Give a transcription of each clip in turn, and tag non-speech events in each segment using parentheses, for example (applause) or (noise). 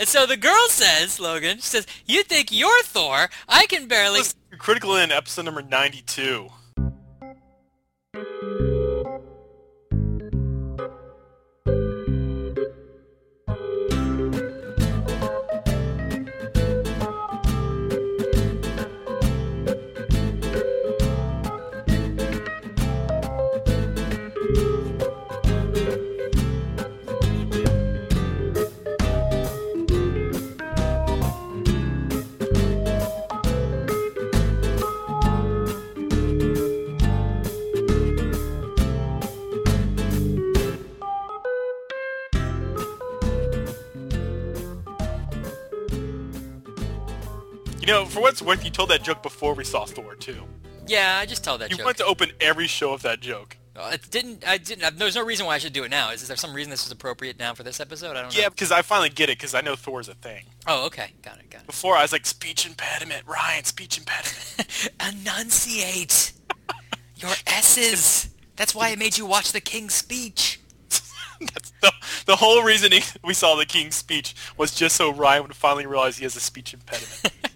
And so the girl says, Logan, she says, "You think you're Thor? I can barely." Critical in episode number ninety-two. For what it's worth, you told that joke before we saw Thor too. Yeah, I just tell that You joke. wanted to open every show with that joke. Uh, It didn't. I didn't. There's no reason why I should do it now. Is, there some reason this is appropriate now for this episode? I don't know. Yeah, because I finally get it, because I know Thor's a thing. Oh, okay. Got it. Got it. Before I was like, speech impediment, Ryan, speech impediment. (laughs) Enunciate your S's. That's why I made you watch the King's Speech. (laughs) That's the, the whole reason he, we saw the King's speech was just so Ryan would finally realize he has a speech impediment. (laughs)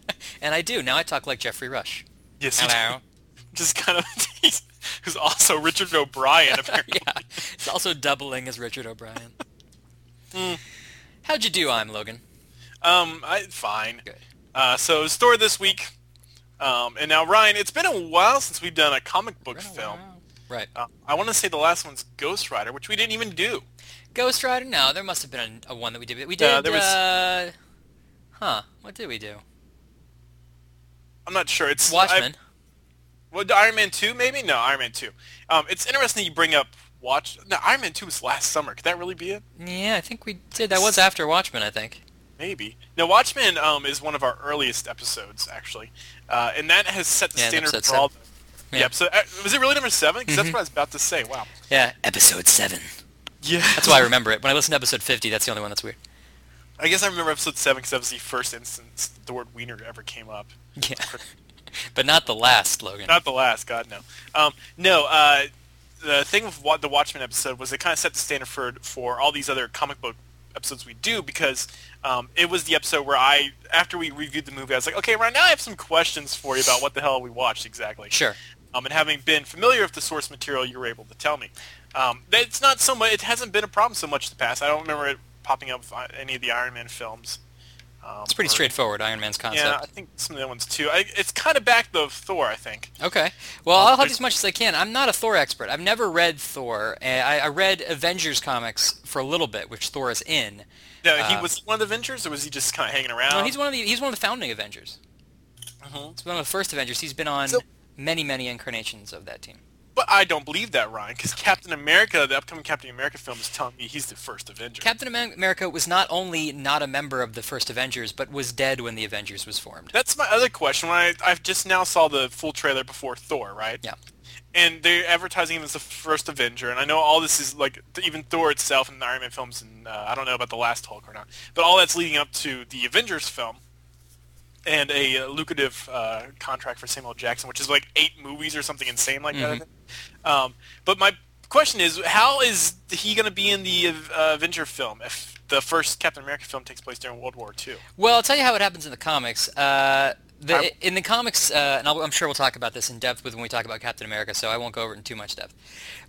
And I do. Now I talk like Geoffrey Rush. Yes, he Hello. (laughs) just kind of, he's, (laughs) who's also Richard O'Brien, (laughs) apparently. yeah. It's also doubling as Richard O'Brien. Hmm. How'd you do, I'm Logan? Um, I, fine. Good. Uh, so, story this week. Um, and now, Ryan, it's been a while since we've done a comic book film. Right. Uh, I want to say the last one's Ghost Rider, which we didn't even do. Ghost Rider? No, there must have been a, a one that we did. We did. Yeah, there was- Uh, huh? What did we do? I'm not sure. It's I- Watchmen. What Iron Man two maybe? No, Iron Man two. Um, it's interesting you bring up Watch. No, Iron Man two was last summer. Could that really be it? yeah, I think we did. That was after Watchmen, I think. Maybe. No, Watchmen um, is one of our earliest episodes actually, uh, and that has set the Yeah, standard for all. The, Yeah. yeah. So uh, was it really number seven? Because Mm-hmm. that's what I was about to say. Wow. Yeah, episode seven. Yeah. That's why I remember it. When I listen to episode 50, that's the only one that's weird. I guess I remember episode seven because that was the first instance the word wiener ever came up. Yeah. (laughs) but not the last, Logan. Not the last, God no. Um, no, uh, the thing with the Watchmen episode was it kind of set the standard for for all these other comic book episodes we do because um, it was the episode where I, after we reviewed the movie, I was like, okay, right now I have some questions for you about what the hell we watched exactly. Sure. Um, and having been familiar with the source material, you were able to tell me. Um, it's not so much. It hasn't been a problem so much in the past. I don't remember it popping up any of the Iron Man films. Um, It's pretty or- straightforward, Iron Man's concept. Yeah, I think some of the other ones too. I, it's kind of back to Thor, I think. Okay. Well, I'll help as much as I can. I'm not a Thor expert. I've never read Thor. I, I read Avengers comics for a little bit, which Thor is in. No, he Uh, was one of the Avengers, or was he just kind of hanging around? No, he's one of the he's one of the founding Avengers. Mhm. He's one of the first Avengers. He's been on So- many, many incarnations of that team. But I don't believe that, Ryan, because Captain America, the upcoming Captain America film, is telling me he's the first Avenger. Captain America was not only not a member of the first Avengers, but was dead when the Avengers was formed. That's my other question. When I I've just now saw the full trailer before Thor, right? Yeah. And they're advertising him as the first Avenger, and I know all this is like even Thor itself and the Iron Man films, and uh, I don't know about the last Hulk or not, but all that's leading up to the Avengers film, and a uh, lucrative uh, contract for Samuel Jackson, which is like eight movies or something insane like that. I think. Um, but my question is, how is he going to be in the uh, Avenger film if the first Captain America film takes place during World War II? Well, I'll tell you how it happens in the comics. Uh, the, in the comics, uh, and I'll, I'm sure we'll talk about this in depth with when we talk about Captain America, so I won't go over it in too much depth.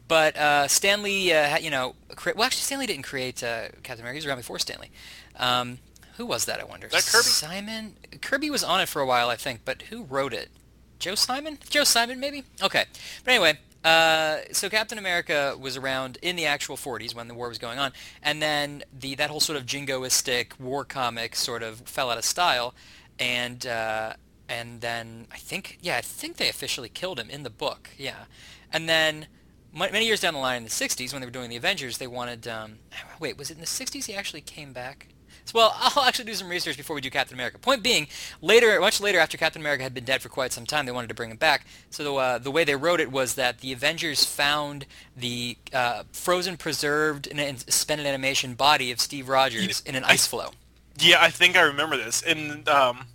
But uh, Stan Lee, uh, you know, cre- well, actually, Stan Lee didn't create uh, Captain America. He was around before Stan Lee. Um, who was that? I wonder. that Kirby? Simon. Kirby was on it for a while, I think, but who wrote it? Joe Simon? Joe Simon, maybe. Okay, but anyway. Uh, so Captain America was around in the actual 40s when the war was going on, and then the that whole sort of jingoistic war comic sort of fell out of style, and uh, and then I think yeah I think they officially killed him in the book yeah, and then ma- many years down the line in the 60s when they were doing the Avengers they wanted um, wait was it in the 60s he actually came back well, (laughs) I'll actually do some research before we do Captain America. Point being, later, much later, after Captain America had been dead for quite some time, they wanted to bring him back. So uh, the way they wrote it was that the Avengers found the uh, frozen, preserved, and, suspended animation body of Steve Rogers in an ice floe. Yeah, I think I remember this. And um,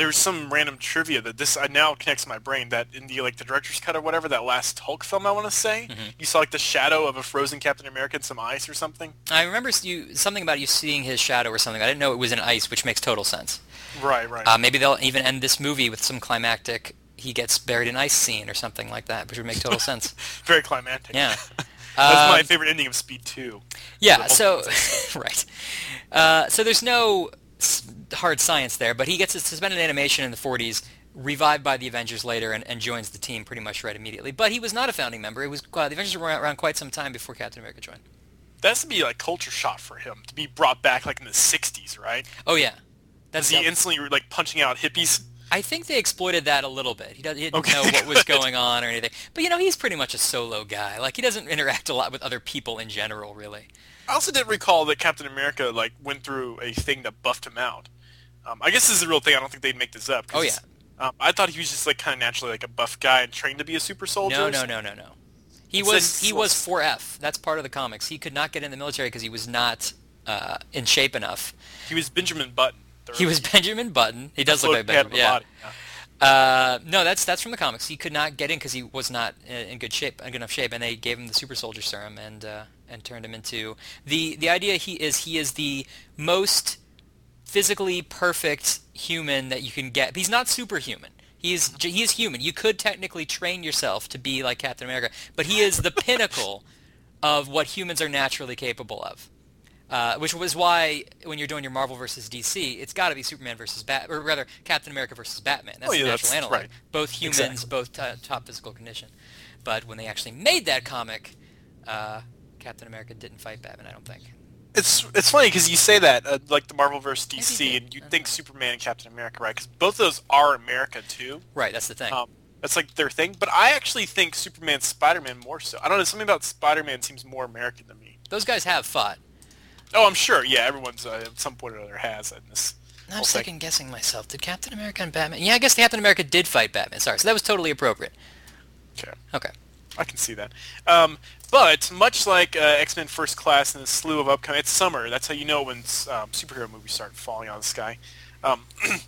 there's some random trivia that this I now connects my brain that in the like the director's cut or whatever that last Hulk film I want to say Mm-hmm. you saw like the shadow of a frozen Captain America in some ice or something. I remember you something about you seeing his shadow or something. I didn't know it was in ice, which makes total sense. Right, right. Uh, maybe they'll even end this movie with some climactic he gets buried in ice scene or something like that, which would make total sense. (laughs) Very climactic. Yeah. (laughs) That's my Um, favorite ending of Speed 2. Yeah, so (laughs) right. Uh, so there's no hard science there, but he gets his suspended animation in the 40s, revived by the Avengers later, and, and joins the team pretty much right immediately. But he was not a founding member. It was uh, the Avengers were around quite some time before Captain America joined. That's to be like culture shock for him to be brought back like in the 60s, right? Oh yeah, Is he instantly like punching out hippies? I think they exploited that a little bit. He didn't Okay, know what was (laughs) going on or anything. But you know, he's pretty much a solo guy. Like he doesn't interact a lot with other people in general, really. I also didn't recall that Captain America like went through a thing that buffed him out. Um, I guess this is a real thing. I don't think they'd make this up. Oh, yeah. Um, I thought he was just like kind of naturally like a buff guy and trained to be a super soldier. No, no, no, no, no. He was says- he was 4F. That's part of the comics. He could not get in the military because he was not uh, in shape enough. He was Benjamin Button. He was Benjamin Button. He does look like floating head of Benjamin. Yeah. body, yeah. Uh, no, that's that's from the comics. He could not get in because he was not in, in good shape, in good enough shape, and they gave him the super soldier serum and uh, and turned him into the the idea. He is he is the most physically perfect human that you can get. He's not superhuman. He is he is human. You could technically train yourself to be like Captain America, but he is the pinnacle of what humans are naturally capable of. Uh, which was why when you're doing your Marvel versus DC, it's got to be Superman versus Bat, or rather Captain America versus Batman. That's Oh, yeah, the natural analog. right. Both humans, Exactly. both t- top physical condition. But when they actually made that comic, uh, Captain America didn't fight Batman. I don't think. It's it's funny because you say that uh, like the Marvel vs. DC, and you think. Superman and Captain America, right? Because both of those are America too. Right, that's the thing. Um, that's like their thing. But I actually think Superman, Spider-Man more so. I don't know. Something about Spider-Man seems more American to me. Those guys have fought. Oh, I'm sure. Yeah, everyone's uh, at some point or other has in this. I'm second guessing myself. Did Captain America and Batman? Yeah, I guess Captain America did fight Batman. Sorry, so that was totally appropriate. Okay. Okay. I can see that. Um, but much like uh, X-Men First Class and a slew of upcoming, it's summer. That's how you know when um, superhero movies start falling out of the sky. Um, (clears throat)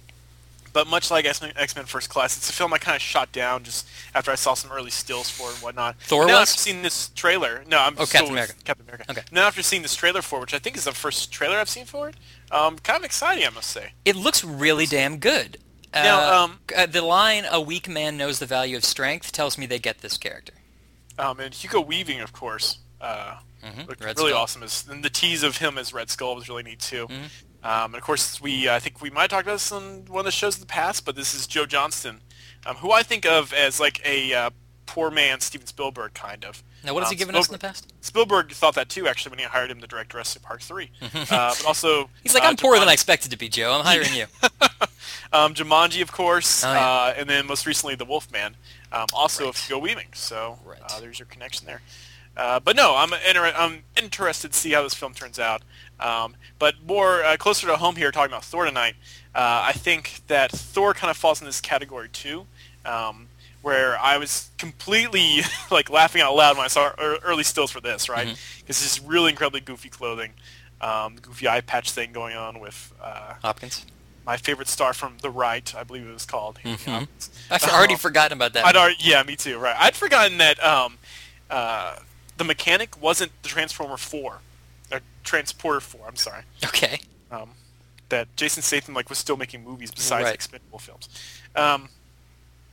but much like X-Men, X-Men First Class, it's a film I kind of shot down just after I saw some early stills for it and whatnot. Thor now was? after seeing this trailer, no, I'm Oh, Captain America. Captain America. Okay. Now after seeing this trailer for, it, which I think is the first trailer I've seen for it, um, kind of exciting, I must say. It looks really damn good. Uh, Now, um, uh, the line "A weak man knows the value of strength" tells me they get this character. Um, and Hugo Weaving, of course, uh, Mhm, looked Red really Skull. awesome. As, and the tease of him as Red Skull was really neat too. Mhm. Um, and of course, we I think we might have talked about this on one of the shows in the past, but this is Joe Johnston, um, who I think of as like a uh, poor man Steven Spielberg kind of. Now, what has Um, he given us in the past? Spielberg thought that too, actually, when he hired him to direct Jurassic Park three. (laughs) uh, but also, He's like, uh, I'm poorer than I expected to be, Joe. I'm hiring you. (laughs) Um, Jumanji, of course, Oh, yeah. uh, and then most recently The Wolfman, um, also of Right. Hugo Weaving. So Right. uh, there's your connection there. Uh, but no, I'm inter- I'm interested to see how this film turns out. Um, but more uh, closer to home here, talking about Thor tonight, uh, I think that Thor kind of falls in this category too, um, where I was completely (laughs) like laughing out loud when I saw early stills for this, right? Because this is really incredibly goofy clothing, um, goofy eye patch thing going on with uh, Hopkins. My favorite star from the Rite, I believe it was called. Mhm. I've already Um, forgotten about that. I'd already, yeah, me too. Right, I'd forgotten that um, uh, the mechanic wasn't the Transformer Four, or Transporter Four. I'm sorry. okay. Um, that Jason Statham like was still making movies besides Right. expendable films. Um,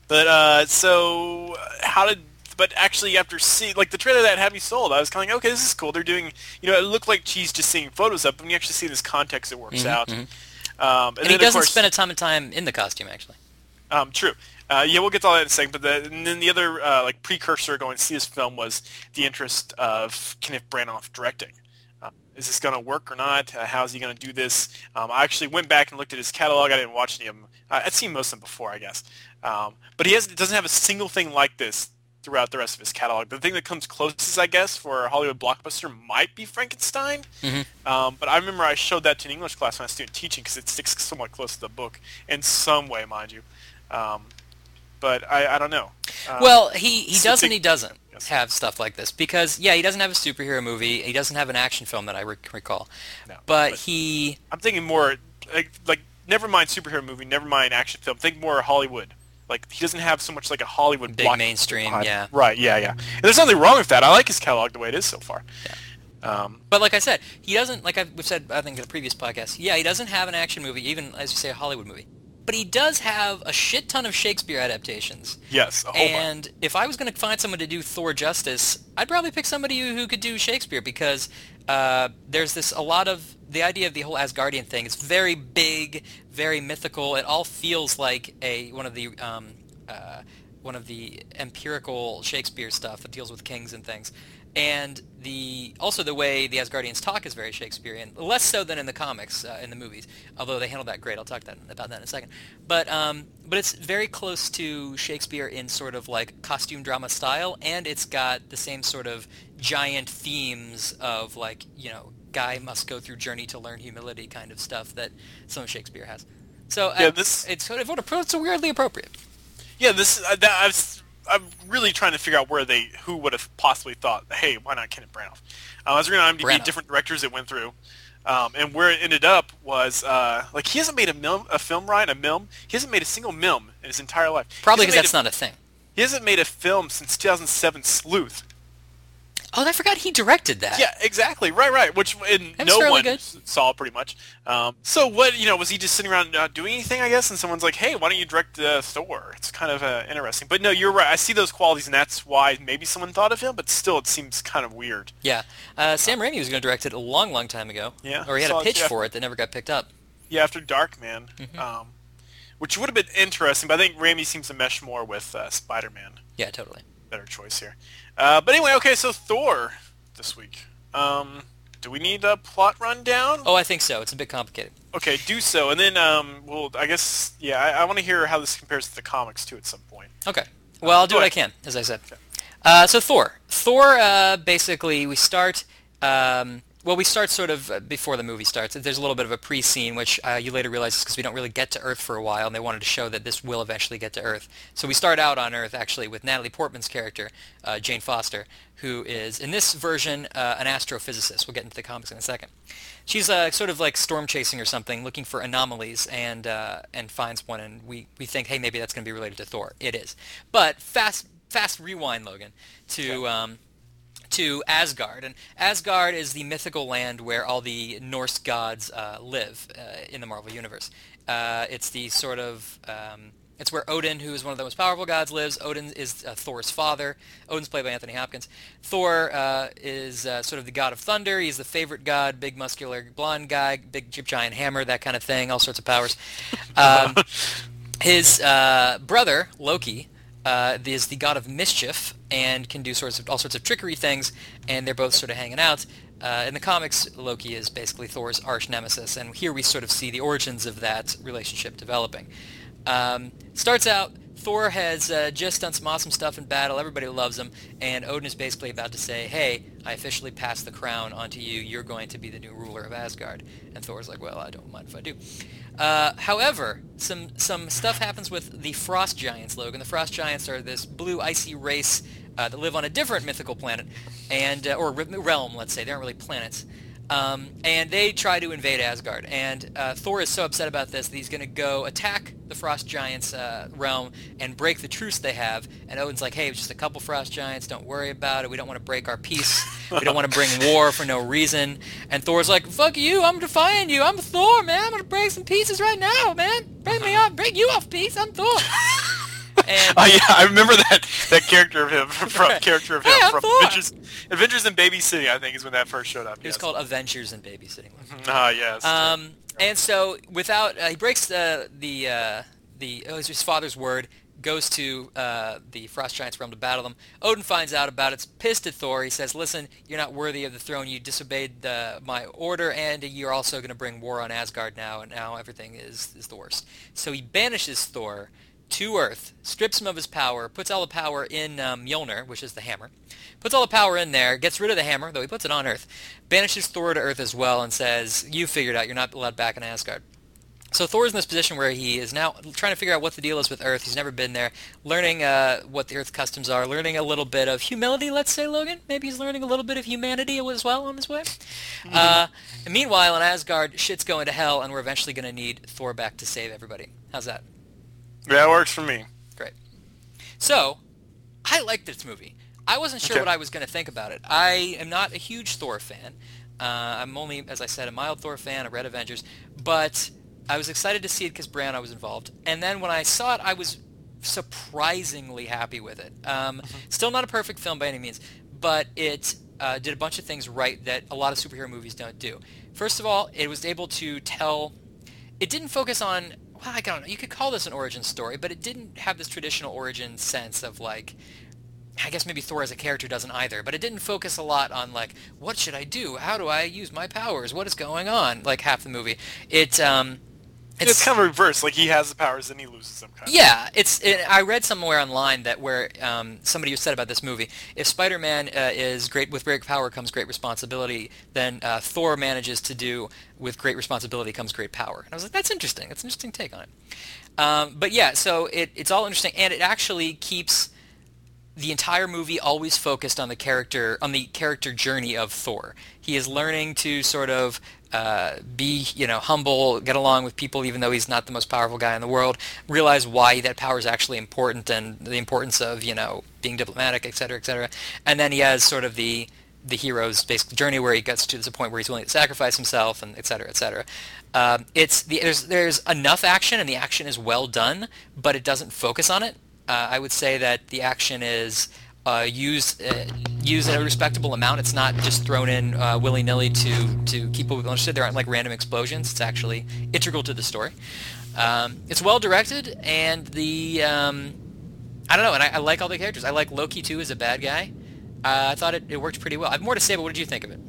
but uh, so uh, how did? But actually, after seeing like the trailer that had me sold, I was kind of like, okay, this is cool. They're doing, you know, it looked like she's just seeing photos up, but when you actually see this context, it works Mhm, out. mhm. Um, and, And, then he doesn't course- spend a ton of time in the costume, actually. um, true. Uh, yeah, we'll get to all that in a second. But the, and then the other uh, like precursor going to see this film was the interest of Kenneth Branagh directing. Uh, is this going to work or not? Uh, how is he going to do this? Um, I actually went back and looked at his catalog. I didn't watch any of them. I'd seen most of them before, I guess. Um, but he has doesn't have a single thing like this throughout the rest of his catalog. The thing that comes closest, I guess, for a Hollywood blockbuster might be Frankenstein. Mhm. Um, but I remember I showed that to an English class when I was doing teaching because it sticks somewhat close to the book in some way, mind you. Um, but I, I don't know. Um, well, he, he does and he doesn't Yes. have stuff like this because yeah, he doesn't have a superhero movie. He doesn't have an action film that I rec- recall. No, but, but- he I'm thinking more like, like never mind superhero movie, never mind action film. Think more Hollywood. Like he doesn't have so much like a Hollywood Big mainstream, behind- yeah. Right, yeah, yeah. And there's nothing wrong with that. I like his catalog the way it is so far. Um, But like I said, he doesn't, like I've we've said, I think in a previous podcast, yeah, he doesn't have an action movie, even, as you say, a Hollywood movie. But he does have a shit ton of Shakespeare adaptations. yes, a whole bunch. And if I was going to find someone to do Thor justice, I'd probably pick somebody who, who could do Shakespeare because uh, there's this a lot of the idea of the whole Asgardian thing. It's very big, very mythical. It all feels like a one of the um, uh, one of the empirical Shakespeare stuff that deals with kings and things. And the also the way the Asgardians talk is very Shakespearean, less so than in the comics, uh, in the movies. Although they handle that great, I'll talk that, about that in a second. But um, but it's very close to Shakespeare in sort of like costume drama style, and it's got the same sort of giant themes of like you know guy must go through journey to learn humility kind of stuff that some of Shakespeare has. So Yeah, uh, this- it's sort of it's weirdly appropriate. Yeah, this uh, that, I was, I'm really trying to figure out where they who would have possibly thought, hey, why not Kenneth Branagh? Uh, I was reading on IMDb Branagh. different directors it went through, um, and where it ended up was uh, like he hasn't made a film, a film right, a film. He hasn't made a single film in his entire life. Probably because that's a- not a thing. He hasn't made a film since 2007 Sleuth. Oh, I forgot he directed that. Yeah, exactly. Right, right. Which and no one good. saw pretty much. Um, so what? You know, was he just sitting around not doing anything? I guess, and someone's like, "Hey, why don't you direct uh, Thor?" It's kind of uh, interesting. But no, you're right. I see those qualities, and that's why maybe someone thought of him. But still, it seems kind of weird. Yeah. Uh, Sam Raimi was going to direct it a long, long time ago. Yeah, Or he had a it, pitch yeah. for it that never got picked up. Yeah, after Darkman, Mm-hmm. um, which would have been interesting. But I think Raimi seems to mesh more with uh, Spider-Man. Yeah, totally. Better choice here. Uh, but anyway, okay. So Thor this week. Um, do we need a plot rundown? Oh, I think so. It's a bit complicated. Okay, do so, and then um, well, I guess yeah, I, I want to hear how this compares to the comics too at some point. Okay. Well, I'll do what I can, as I said. Uh, so Thor. Thor, uh, basically, we start... Um, well, we start sort of uh, before the movie starts. There's a little bit of a pre-scene, which uh, you later realize is because we don't really get to Earth for a while, and they wanted to show that this will eventually get to Earth. So we start out on Earth, actually, with Natalie Portman's character, uh, Jane Foster, who is, in this version, uh, an astrophysicist. We'll get into the comics in a second. She's uh, sort of like storm chasing or something, looking for anomalies, and uh, and finds one, and we, we think, hey, maybe that's going to be related to Thor. It is. But fast fast rewind, Logan, to um, to Asgard, and Asgard is the mythical land where all the Norse gods uh, live uh, in the Marvel universe. Uh, it's the sort of um, it's where Odin, who is one of the most powerful gods, lives. Odin is uh, Thor's father. Odin's played by Anthony Hopkins. Thor uh, is uh, sort of the god of thunder. He's the favorite god, big muscular blonde guy, big giant hammer, that kind of thing, all sorts of powers. (laughs) Um, his uh, brother Loki uh, is the god of mischief and can do sorts of all sorts of trickery things, and they're both sort of hanging out. Uh, in the comics, Loki is basically Thor's arch nemesis, and here we sort of see the origins of that relationship developing. Um, starts out, Thor has uh, just done some awesome stuff in battle. Everybody loves him, and Odin is basically about to say, "Hey, I officially pass the crown onto you. You're going to be the new ruler of Asgard." And Thor's like, "Well, I don't mind if I do." Uh, however, some some stuff happens with the Frost Giants, Logan. The Frost Giants are this blue icy race uh, that live on a different mythical planet, and uh, or realm, let's say. They aren't really planets. Um, and they try to invade Asgard. And uh, Thor is so upset about this that he's going to go attack the Frost Giants' uh, realm and break the truce they have. And Odin's like, hey, it's just a couple Frost Giants. Don't worry about it. We don't want to break our peace. we don't want to bring war for no reason. And Thor's like, fuck you. I'm defying you. I'm Thor, man. I'm going to break some pieces right now, man. Break me off. Break you off peace. I'm Thor. (laughs) and Oh yeah, I remember that that character of him (laughs) from Right. character of him Hey, from. Adventures, Adventures in Babysitting. I think is when that first showed up. it was yes. called Adventures in Babysitting. Ah yes. Um, and so without uh, he breaks the the uh, the oh, his father's word, goes to uh, the Frost Giants realm to battle them. Odin finds out about it, is pissed at Thor. He says, "Listen, you're not worthy of the throne. You disobeyed uh, my order, and you're also going to bring war on Asgard now. And now everything is is the worst." So he banishes Thor to Earth, strips him of his power, puts all the power in um, Mjolnir, which is the hammer, puts all the power in there, gets rid of the hammer, though he puts it on Earth, banishes Thor to Earth as well, and says, "You figured out. You're not allowed back in Asgard." so Thor's in this position where he is now trying to figure out what the deal is with Earth. He's never been there, learning uh, what the Earth customs are, learning a little bit of humility. Let's say Logan. Maybe he's learning a little bit of humanity as well on his way. Mm-hmm. Uh, meanwhile, in Asgard, shit's going to hell, and we're eventually going to need Thor back to save everybody. How's that? It works for me. Great. So, I liked this movie. I wasn't sure okay. what I was going to think about it. I am not a huge Thor fan. Uh, I'm only, as I said, a mild Thor fan. I read Avengers, but I was excited to see it because Branagh was involved. And then when I saw it, I was surprisingly happy with it. Um, mm-hmm. Still not a perfect film by any means, but it uh, did a bunch of things right that a lot of superhero movies don't do. First of all, it was able to tell. It didn't focus on. Well, I don't know. You could call this an origin story, but it didn't have this traditional origin sense of like. I guess maybe Thor as a character doesn't either, but it didn't focus a lot on like what should I do? How do I use my powers? What is going on? Like half the movie, it um, it's, it's, kind of reverse. Like he has the powers and he loses them. Kind yeah, it's. It, I read somewhere online that where um, somebody said about this movie, if Spider-Man uh, is great with great power comes great responsibility, then uh, Thor manages to do with great responsibility comes great power. And I was like, that's interesting. That's an interesting take on it. Um, but yeah, so it, it's all interesting, and it actually keeps the entire movie always focused on the character on the character journey of Thor. He is learning to sort of uh, be you know humble, get along with people, even though he's not the most powerful guy in the world. Realize why that power is actually important and the importance of you know being diplomatic, et cetera, et cetera. And then he has sort of the the hero's basic journey where he gets to the point where he's willing to sacrifice himself and et cetera, et cetera. Um, it's the, there's there's enough action and the action is well done, but it doesn't focus on it. Uh, I would say that the action is uh, used uh, a respectable amount. It's not just thrown in uh, willy nilly to to keep people interested. There aren't like random explosions. It's actually integral to the story. Um, it's well directed, and the um, I don't know, and I, I, like all the characters. I like Loki too as a bad guy. Uh, I thought it, it worked pretty well. I have more to say, but what did you think of it?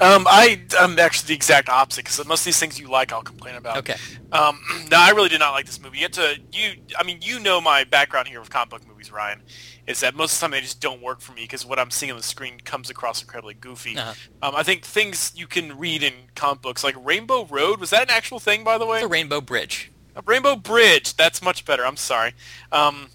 Um, I am actually the exact opposite because most of these things you like, I'll complain about. Okay. Um, (clears throat) no, I really did not like this movie. You to you. I mean, you know my background here with comic book movies, Ryan is that most of the time they just don't work for me because what I'm seeing on the screen comes across incredibly goofy. Uh-huh. Um, I think things you can read in comic books like Rainbow Road was that an actual thing by the way? It's a Rainbow Bridge. A Rainbow Bridge. That's much better. I'm sorry. Um,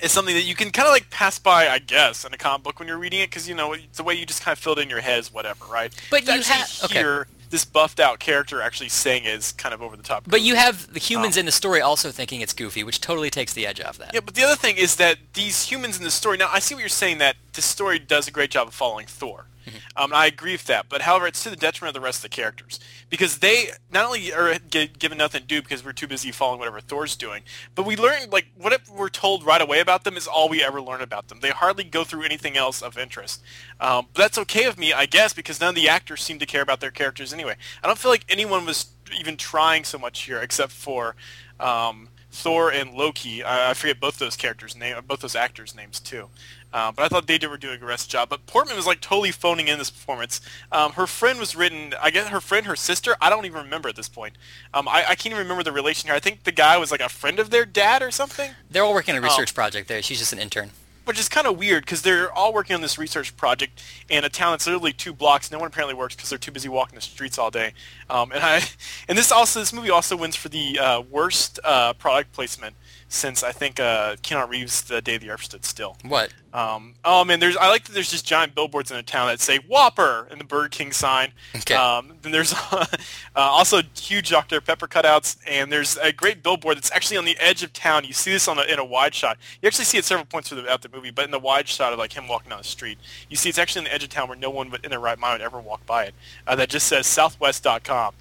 it's something that you can kind of like pass by, I guess, in a comic book when you're reading it because you know the way you just kind of filled in your head is whatever, right? But you have okay this buffed out character actually saying is kind of over the top. But you have the humans um, in the story also thinking it's goofy, which totally takes the edge off that. Yeah, but the other thing is that these humans in the story. Now, I see what you're saying that this story does a great job of following Thor. Mm-hmm. Um, I agree with that, but however, it's to the detriment of the rest of the characters because they not only are given nothing to do because we're too busy following whatever Thor's doing, but we learn like what we're told right away about them is all we ever learn about them. They hardly go through anything else of interest. Um, but that's okay with me, I guess, because none of the actors seem to care about their characters anyway. I don't feel like anyone was even trying so much here except for. Um, Thor and Loki. I, I forget both those characters' name, both those actors' names too. Uh, but I thought they did, were doing a rest job. But Portman was like totally phoning in this performance. Um, her friend was written, I guess her friend, her sister. I don't even remember at this point. Um, I, I, can't even remember the relation here. I think the guy was like a friend of their dad or something. They're all working on a research um, project there. She's just an intern. Which is kind of weird because they're all working on this research project in a town that's literally two blocks. No one apparently works because they're too busy walking the streets all day. Um, and I, (laughs) and this also this movie also wins for the uh, worst uh, product placement since I think uh, Keanu Reeves the day the Earth stood still. What? Um, oh man, there's I like that there's just giant billboards in the town that say Whopper and the Burger King sign. Okay. Um, then there's (laughs) uh, also huge Dr Pepper cutouts, and there's a great billboard that's actually on the edge of town. You see this on a, in a wide shot. You actually see it several points throughout the movie, but in the wide shot of like him walking down the street, you see it's actually on the edge of town where no one in their right mind would ever walk by it. Uh, that just says Southwest.com.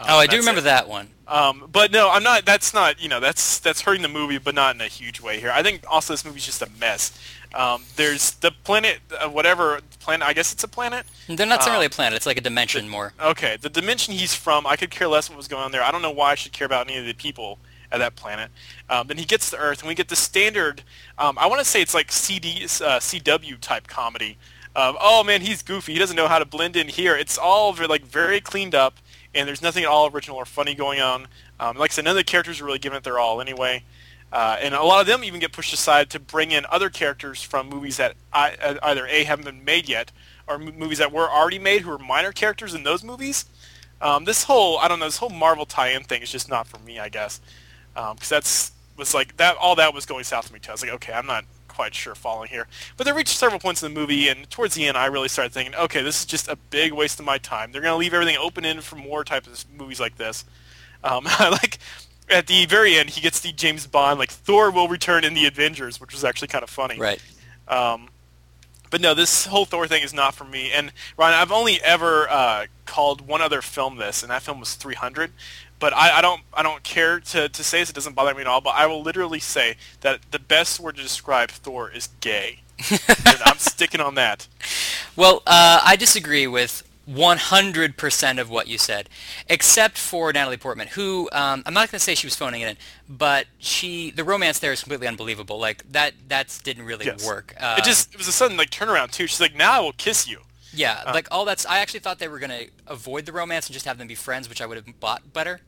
Um, oh, I do remember it. that one. Um, but no, I'm not. That's not. You know, that's that's hurting the movie, but not in a huge way here. I think also this movie's just a mess. Um, there's the planet, uh, whatever planet. I guess it's a planet. They're not um, really a planet. It's like a dimension the, more. Okay, the dimension he's from. I could care less what was going on there. I don't know why I should care about any of the people at that planet. Um, then he gets to Earth, and we get the standard. Um, I want to say it's like CD, uh, CW type comedy. oh man, he's goofy. He doesn't know how to blend in here. It's all very, like very cleaned up and there's nothing at all original or funny going on. Um, like I said, none of the characters are really giving it their all anyway. Uh, and a lot of them even get pushed aside to bring in other characters from movies that I, uh, either A, haven't been made yet, or m- movies that were already made who are minor characters in those movies. Um, this whole I don't know this whole Marvel tie-in thing is just not for me, I guess, because um, that's was like that all that was going south for me too. I was like, okay, I'm not quite sure following here. But they reached several points in the movie, and towards the end, I really started thinking, okay, this is just a big waste of my time. They're going to leave everything open in for more type of movies like this. Um, (laughs) like at the very end, he gets the James Bond like Thor will return in the Avengers, which was actually kind of funny. Right. Um, but no, this whole Thor thing is not for me. And Ryan, I've only ever uh, called one other film this, and that film was 300. But I, I don't I don't care to, to say this. It doesn't bother me at all. But I will literally say that the best word to describe Thor is gay. (laughs) I'm sticking on that. Well, uh, I disagree with 100% of what you said, except for Natalie Portman, who um, I'm not going to say she was phoning it in, but she the romance there is completely unbelievable. Like that that didn't really Yes. work. Uh, it just it was a sudden like turnaround too. She's like, now I will kiss you. yeah, like all that's. I actually thought they were going to avoid the romance and just have them be friends, which I would have bought better.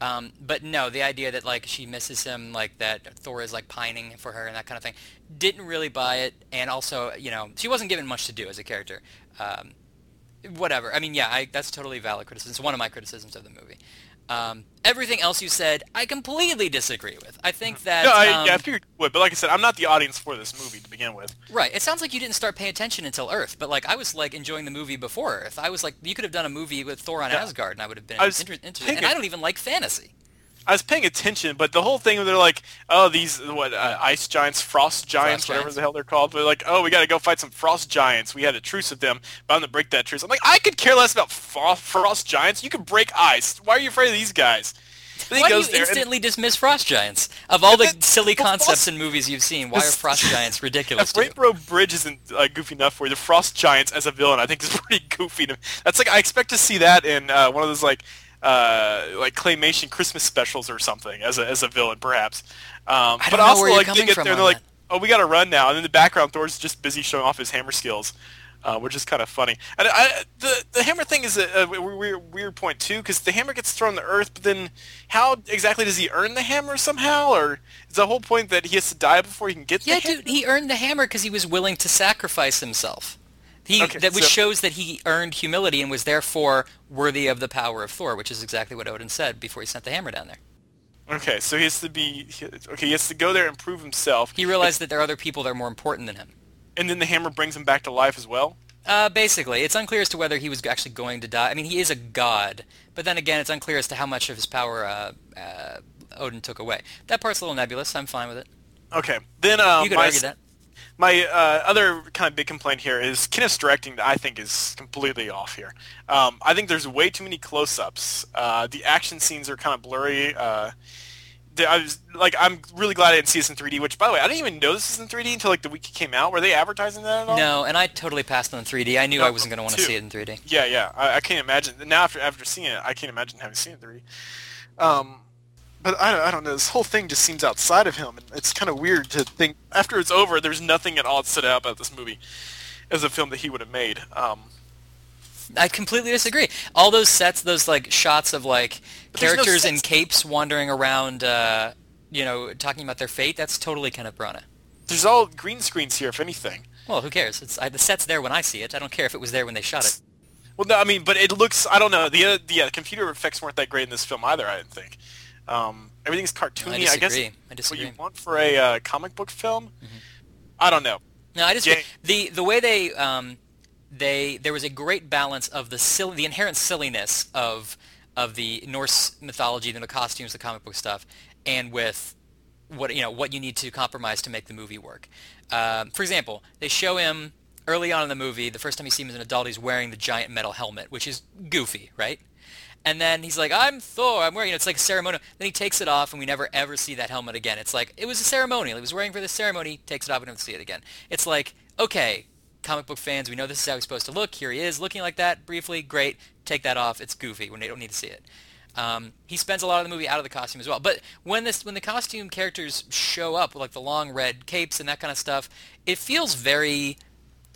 Um, but no, the idea that like she misses him, like that Thor is like pining for her and that kind of thing, didn't really buy it. And also, you know, she wasn't given much to do as a character. Um, whatever. I mean, yeah, I, that's totally valid criticism. It's one of my criticisms of the movie. Um, everything else you said, I completely disagree with. I think that No, I, um, yeah, I figured you would, but like I said, I'm not the audience for this movie to begin with. right. It sounds like you didn't start paying attention until Earth, but like I was like enjoying the movie before Earth. I was like, you could have done a movie with Thor on Yeah. Asgard, and I would have been I inter- interested. thinking- And I don't even like fantasy. I was paying attention, but the whole thing where they're like, oh, these what uh, ice giants, frost giants, Frost whatever giants. the hell they're called. But they're like, oh, we got to go fight some frost giants. We had a truce with them, but I'm gonna break that truce. I'm like, I could care less about fro- frost giants. You can break ice. Why are you afraid of these guys? Why do you there and- instantly dismiss frost giants? Of all the silly but concepts frost- in movies you've seen, why are frost (laughs) giants ridiculous If? Rainbow Bridge isn't uh, goofy enough for you, the Frost Giants as a villain, I think is (laughs) pretty goofy. To That's like I expect to see that in uh, one of those like uh, like claymation Christmas specials or something as a as a villain, perhaps. Um, but also, like they get there and they're like, "Oh, we got to run now," and in the background, Thor's just busy showing off his hammer skills. Uh, which is kind of funny. And I, the the hammer thing is a, a weird, weird point too, because the hammer gets thrown to Earth, but then how exactly does he earn the hammer somehow, or is the whole point that he has to die before he can get Yeah, the hammer? dude, he earned the hammer because he was willing to sacrifice himself. He Okay, that which so- shows that he earned humility and was therefore worthy of the power of Thor, which is exactly what Odin said before he sent the hammer down there. Okay, so he has to be okay. He has to go there and prove himself, He realized that there are other people that are more important than him. and then the hammer brings him back to life as well. Uh, basically, it's unclear as to whether he was actually going to die. I mean, he is a god, but then again, it's unclear as to how much of his power uh, uh, Odin took away. That part's a little nebulous. I'm fine with it. Okay, then um, you could my argue that. My uh, other kind of big complaint here is Kenneth's directing that I think is completely off here. Um, I think there's way too many close-ups. Uh, the action scenes are kind of blurry. Uh, the- I was like, I'm really glad I didn't see this in 3D. Which, by the way, I didn't even know this was in 3D until like the week it came out. Were they advertising that at all? No, and I totally passed on 3D. I knew No, I wasn't going to want to see it in 3D. Yeah, yeah. I, I can't imagine. Now after after seeing it, I can't imagine having seen it in 3D. Um, but I, don't- I don't know. This whole thing just seems outside of him, and it's kind of weird to think after it's over, there's nothing at all stood out about this movie as a film that he would have made. Um, I completely disagree. All those sets, those like shots of like there's no characters in capes wandering around, uh, you know, talking about their fate. That's totally Kenneth Branagh. there's all green screens here, if anything. Well, who cares? It's I, the set's there when I see it. I don't care if it was there when they shot it. Well, no, I mean, but it looks. I don't know. The uh, the uh, computer effects weren't that great in this film either. I didn't think. Um, everything's cartoony. I disagree. guess I what you want for a uh, comic book film. I don't know. No, I just Yeah. the the way they um they there was a great balance of the silly the inherent silliness of of the Norse mythology, the costumes, the comic book stuff, and with what you know what you need to compromise to make the movie work. Um, for example, they show him early on in the movie. The first time you see him as an adult, he's wearing the giant metal helmet, which is goofy, right? And then he's like, "I'm Thor. I'm wearing." You know, it's like a ceremonial. Then he takes it off, and we never ever see that helmet again. It's like it was a ceremonial. He was wearing for the ceremony. Takes it off, we don't see it again. It's like, okay, comic book fans, we know this is how he's supposed to look. Here he is, looking like that briefly. Great. Take that off. It's goofy. We don't need to see it. Um, he spends a lot of the movie out of the costume as well. But when this when the costume characters show up with like the long red capes and that kind of stuff, it feels very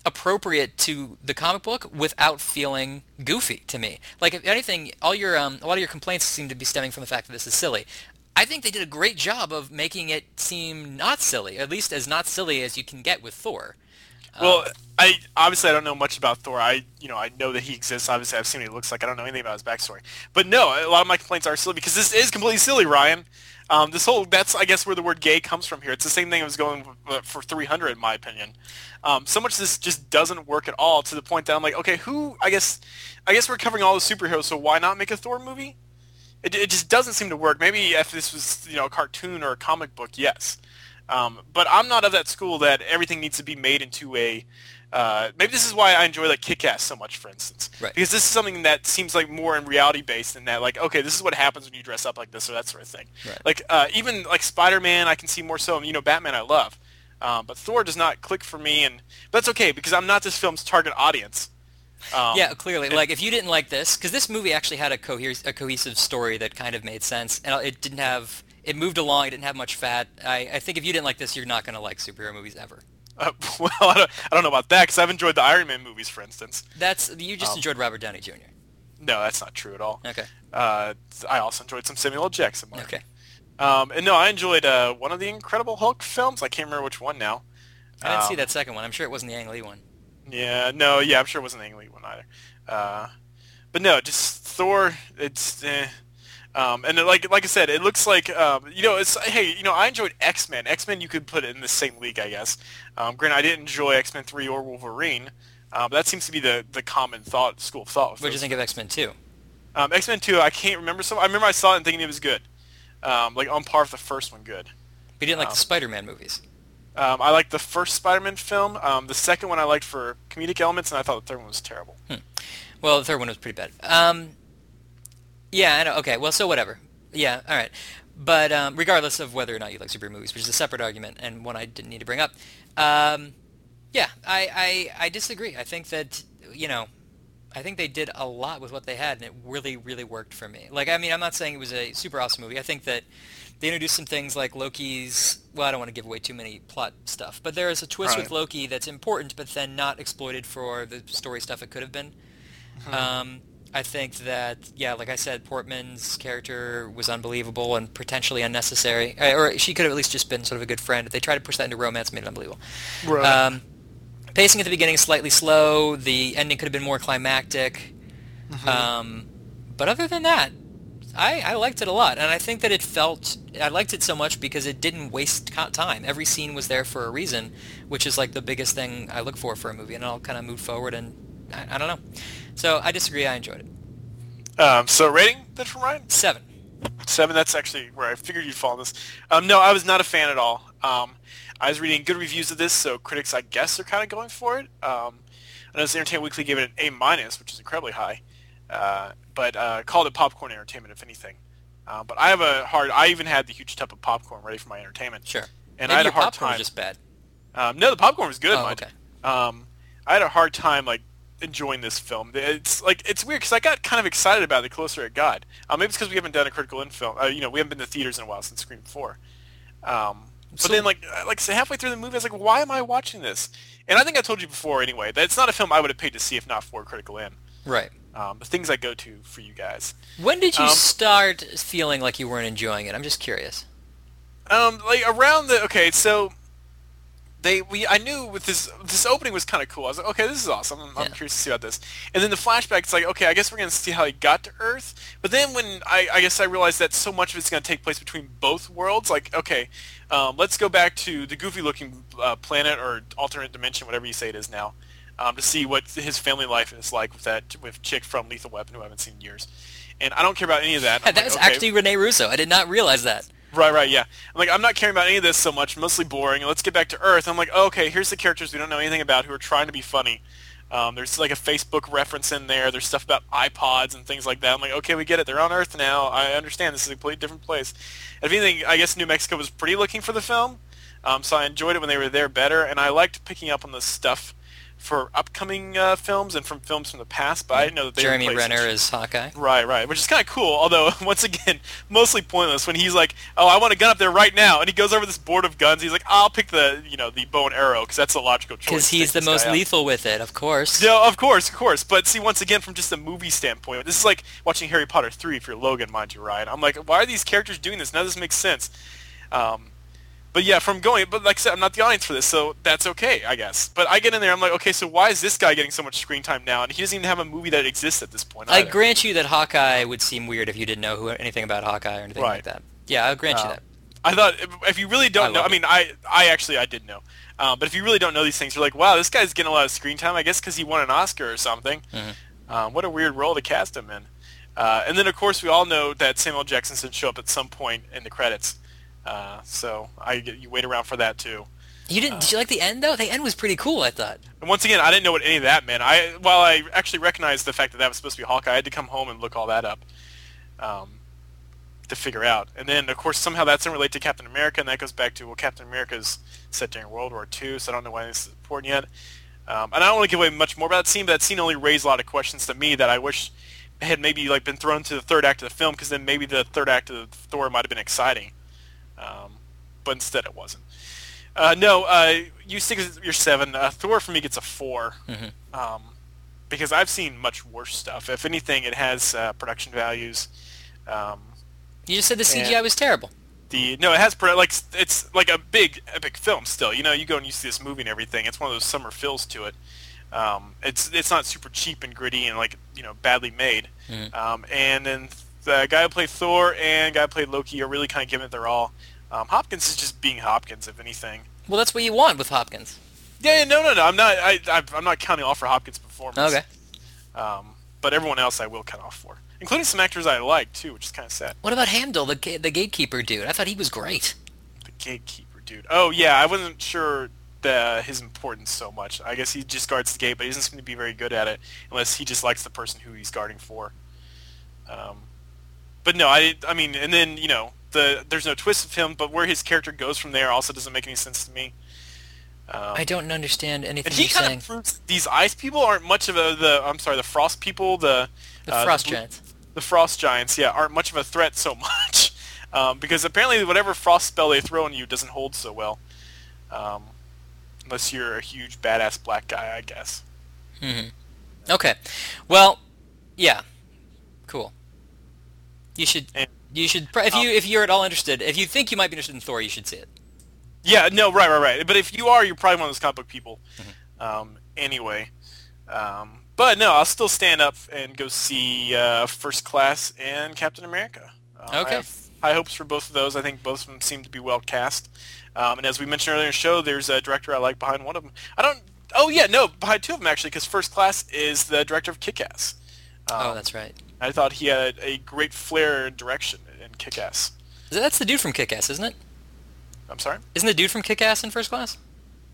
appropriate to the comic book without feeling goofy to me. Like if anything, all your um, a lot of your complaints seem to be stemming from the fact that this is silly. I think they did a great job of making it seem not silly, at least as not silly as you can get with Thor. Well, I obviously I don't know much about Thor. I you know I know that he exists. Obviously, I've seen what he looks like. I don't know anything about his backstory. But no, a lot of my complaints are silly because this is completely silly, Ryan. Um, this whole that's I guess where the word gay comes from here. It's the same thing I was going for 300 in my opinion. Um, so much this just doesn't work at all to the point that I'm like, okay, who? I guess I guess we're covering all the superheroes, so why not make a Thor movie? It, it just doesn't seem to work. Maybe if this was you know a cartoon or a comic book, yes. Um, but I'm not of that school that everything needs to be made into a. Uh, maybe this is why I enjoy like Kick-Ass so much, for instance, Right. because this is something that seems like more in reality based than that. Like, okay, this is what happens when you dress up like this or that sort of thing. Right. Like uh, even like Spider-Man, I can see more so. You know, Batman, I love, um, but Thor does not click for me, and but that's okay because I'm not this film's target audience. Um, Yeah, clearly. Like, if you didn't like this, because this movie actually had a, cohes- a cohesive story that kind of made sense, and it didn't have, it moved along, it didn't have much fat. I, I think if you didn't like this, you're not going to like superhero movies ever. Uh, (laughs) well, I don't, I don't know about that because I've enjoyed the Iron Man movies, for instance. That's you just Um, enjoyed Robert Downey Jr. No, that's not true at all. Okay. Uh, I also enjoyed some Samuel L. Jackson. Mark. Okay. Um, and no, I enjoyed uh, one of the Incredible Hulk films. I can't remember which one now. I didn't see Um, that second one. I'm sure it wasn't the Ang Lee one. Yeah, no, yeah, I'm sure it wasn't the Ang Lee one either. Uh, but no, just Thor. It's eh. Um, and it, like like I said, it looks like um, you know it's hey you know I enjoyed X Men. X Men you could put it in the same league I guess. Um, granted, I didn't enjoy X Men three or Wolverine. Um, but that seems to be the, the common thought school of thought. What did you think of X Men Two? Um, X Men Two, I can't remember. So I remember I saw it and thinking it was good, um, like on par with the first one. Good. We didn't like Um, the Spider-Man movies. Um, I liked the first Spider-Man film. Um, the second one I liked for comedic elements, and I thought the third one was terrible. Well, the third one was pretty bad. Yeah, I know. Okay, well, so whatever. Yeah, all right. But um, regardless of whether or not you like superhero movies, which is a separate argument and one I didn't need to bring up, um, yeah, I, I I disagree. I think that you know, I think they did a lot with what they had, and it really really worked for me. Like, I mean, I'm not saying it was a super awesome movie. I think that they introduced some things like Loki's. Well, I don't want to give away too many plot stuff, but there is a twist with Loki that's important, but then not exploited for the story stuff it could have been. Um, I think that, yeah, like I said, Portman's character was unbelievable and potentially unnecessary. Uh, Or she could have at least just been sort of a good friend. If they tried to push that into romance, made it unbelievable. Right. Um, pacing at the beginning slightly slow. The ending could have been more climactic. Um, but other than that, I, I liked it a lot. And I think that it felt... I liked it so much because it didn't waste time. Every scene was there for a reason, which is like the biggest thing I look for for a movie. And I'll kind of move forward and... I, I don't know. So I disagree. I enjoyed it. Um, so rating then from Ryan? Seven. Seven. That's actually where I figured you'd fall on this. Um, no, I was not a fan at all. Um, I was reading good reviews of this, so critics, I guess, are kind of going for it. Um, I know Entertainment Weekly gave it an A minus, which is incredibly high, uh, but uh, called it popcorn entertainment, if anything. Uh, but I have a hard. I even had the huge tub of popcorn ready for my entertainment. Sure. And Maybe I had a hard popcorn time. was just bad. Um, no, the popcorn was good. Oh, okay. Um, I had a hard time like enjoying this film. It's like it's weird because I got kind of excited about it the closer it got. Um, maybe it's because we haven't done a critical in film. Uh, you know, we haven't been to theaters in a while since Scream Four. Um, but So- then like uh, like say halfway through the movie, I was like, why am I watching this? And I think I told you before anyway that it's not a film I would have paid to see if not for critical in. Right. Um, the things I go to for you guys. When did you Um, start feeling like you weren't enjoying it? I'm just curious. Um, like around the okay, so they we I knew with this this opening was kind of cool. I was like, okay, this is awesome. I'm, I'm curious to see about this. And then the flashback, it's like, okay, I guess we're gonna see how he got to Earth. But then when I I guess I realized that so much of it's gonna take place between both worlds. Like, okay, um, let's go back to the goofy looking uh, planet or alternate dimension, whatever you say it is now. Um, to see what his family life is like with that with chick from Lethal Weapon who I haven't seen in years, and I don't care about any of that. I'm (laughs) that like, was okay, actually Rene Russo. I did not realize that. Right, right, yeah. I'm like, I'm not caring about any of this so much, mostly boring. Let's get back to Earth. I'm like, oh, okay, here's the characters we don't know anything about who are trying to be funny. Um, there's like a Facebook reference in there. There's stuff about iPods and things like that. I'm like, okay, we get it. They're on Earth now. I understand. This is a completely different place. If anything, I guess New Mexico was pretty looking for the film, um, so I enjoyed it when they were there better, and I liked picking up on the stuff for upcoming uh, films and from films from the past, but I didn't know that they Jeremy were Renner is Hawkeye. Right, right, which is kind of cool. Although, (laughs) once again, mostly pointless. When he's like, "Oh, I want a gun up there right now," and he goes over this board of guns. He's like, "I'll pick the, you know, the bow and arrow because that's the logical choice." Because he's the most guy out." lethal with it, of course. No, of course, of course. But see, once again, from just a movie standpoint, this is like watching Harry Potter three if you're Logan, mind you, Ryan. I'm like, why are these characters doing this? None of this makes sense. Um, but yeah, from going, but like I said, I'm not the audience for this, so that's okay, I guess. But I get in there, I'm like, okay, so why is this guy getting so much screen time now? And he doesn't even have a movie that exists at this point. I grant you that Hawkeye would seem weird if you didn't know who, anything about Hawkeye or anything like Right. that. Yeah, I'll grant you Uh, that. I thought if, you really don't know, I mean, I I actually I did know, um, but if you really don't know these things, you're like, wow, this guy's getting a lot of screen time. I guess because he won an Oscar or something. Mhm. Um, what a weird role to cast him in. Uh, and then of course we all know that Samuel Jackson should show up at some point in the credits. Uh, so I you wait around for that too. You didn't? did you like the end though? The end was pretty cool. I thought. And once again, I didn't know what any of that meant. I while I actually recognized the fact that that was supposed to be Hawkeye, I had to come home and look all that up um, to figure out. And then, of course, somehow that's doesn't relate to Captain America, and that goes back to well, Captain America's set during World War II, so I don't know why this is important yet. Um, and I don't want to give away much more about that scene, but that scene only raised a lot of questions to me that I wish had maybe like been thrown to the third act of the film, because then maybe the third act of Thor might have been exciting. Um, but instead, it wasn't. Uh, no, uh, you stick with your seven. Uh, Thor for me gets a 4 Mhm. um, because I've seen much worse stuff. If anything, it has uh, production values. Um, You just said the CGI was terrible. the no, it has like it's like a big epic film still. You know, you go and you see this movie and everything. It's one of those summer fills to it. Um, it's it's not super cheap and gritty and like you know badly made. Mhm. Um, and then the guy who played Thor and guy who played Loki are really kind of giving it their all. Um, Hopkins is just being Hopkins, if anything. Well, that's what you want with Hopkins. Yeah, yeah, no, no, no. I'm not. I, I I'm not counting off for Hopkins' performance. Okay. Um, but everyone else I will cut off for, including some actors I like too, which is kind of sad. What about Heimdall, the the gatekeeper dude? I thought he was great. The gatekeeper dude. Oh yeah, I wasn't sure the, his importance so much. I guess he just guards the gate, but he doesn't seem to be very good at it unless he just likes the person who he's guarding for. Um, but no, I I mean, and then you know the there's no twist of him, but where his character goes from there also doesn't make any sense to me. Um, I don't understand anything he kind of proves these ice people aren't much of a the I'm sorry the frost people the The uh, Frost blue- Giants. the frost giants yeah aren't much of a threat so (laughs) much um, because apparently whatever frost spell they throw on you doesn't hold so well um, unless you're a huge badass black guy I guess hmm Okay. Well, yeah. Cool. You should. And- You should. pr- If you if you're at all interested, if you think you might be interested in Thor, you should see it. yeah no right right right but if you are you're probably one of those comic book people Mm-hmm. um, anyway um, but no I'll still stand up and go see uh, First Class and Captain America um, I Okay. have high hopes for both of those I think both of them seem to be well cast um, and as we mentioned earlier in the show there's a director I like behind one of them I don't oh yeah no behind two of them actually because First Class is the director of Kick-Ass um, oh, that's right. I thought he had a great flair direction in Kick-Ass That's the dude from Kick-Ass, isn't it? I'm sorry Isn't the dude from Kick-Ass in First Class?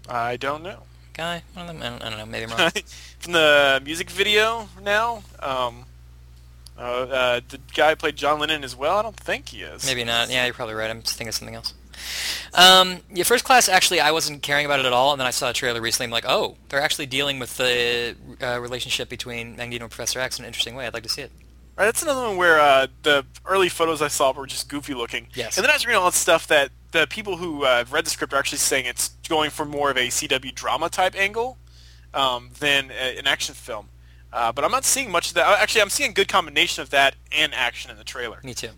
I don't know Guy? One of them? I don't, I don't know. Maybe I'm wrong. (laughs) from the music video now. Um, uh, uh, the guy played John Lennon as well. I don't think he is. Maybe not. Yeah, you're probably right. I'm just thinking of something else. Um, yeah, First Class, actually, I wasn't caring about it at all, and then I saw a trailer recently. I'm like, oh, they're actually dealing with the uh, relationship between Magneto and Professor X in an interesting way. I'd like to see it. Right, that's another one where uh, the early photos I saw were just goofy looking. Yes. And then I was reading all that stuff that the people who uh, have read the script are actually saying it's going for more of a CW drama type angle um, than a, an action film. Uh, but I'm not seeing much of that. Actually, I'm seeing a good combination of that and action in the trailer. Me too.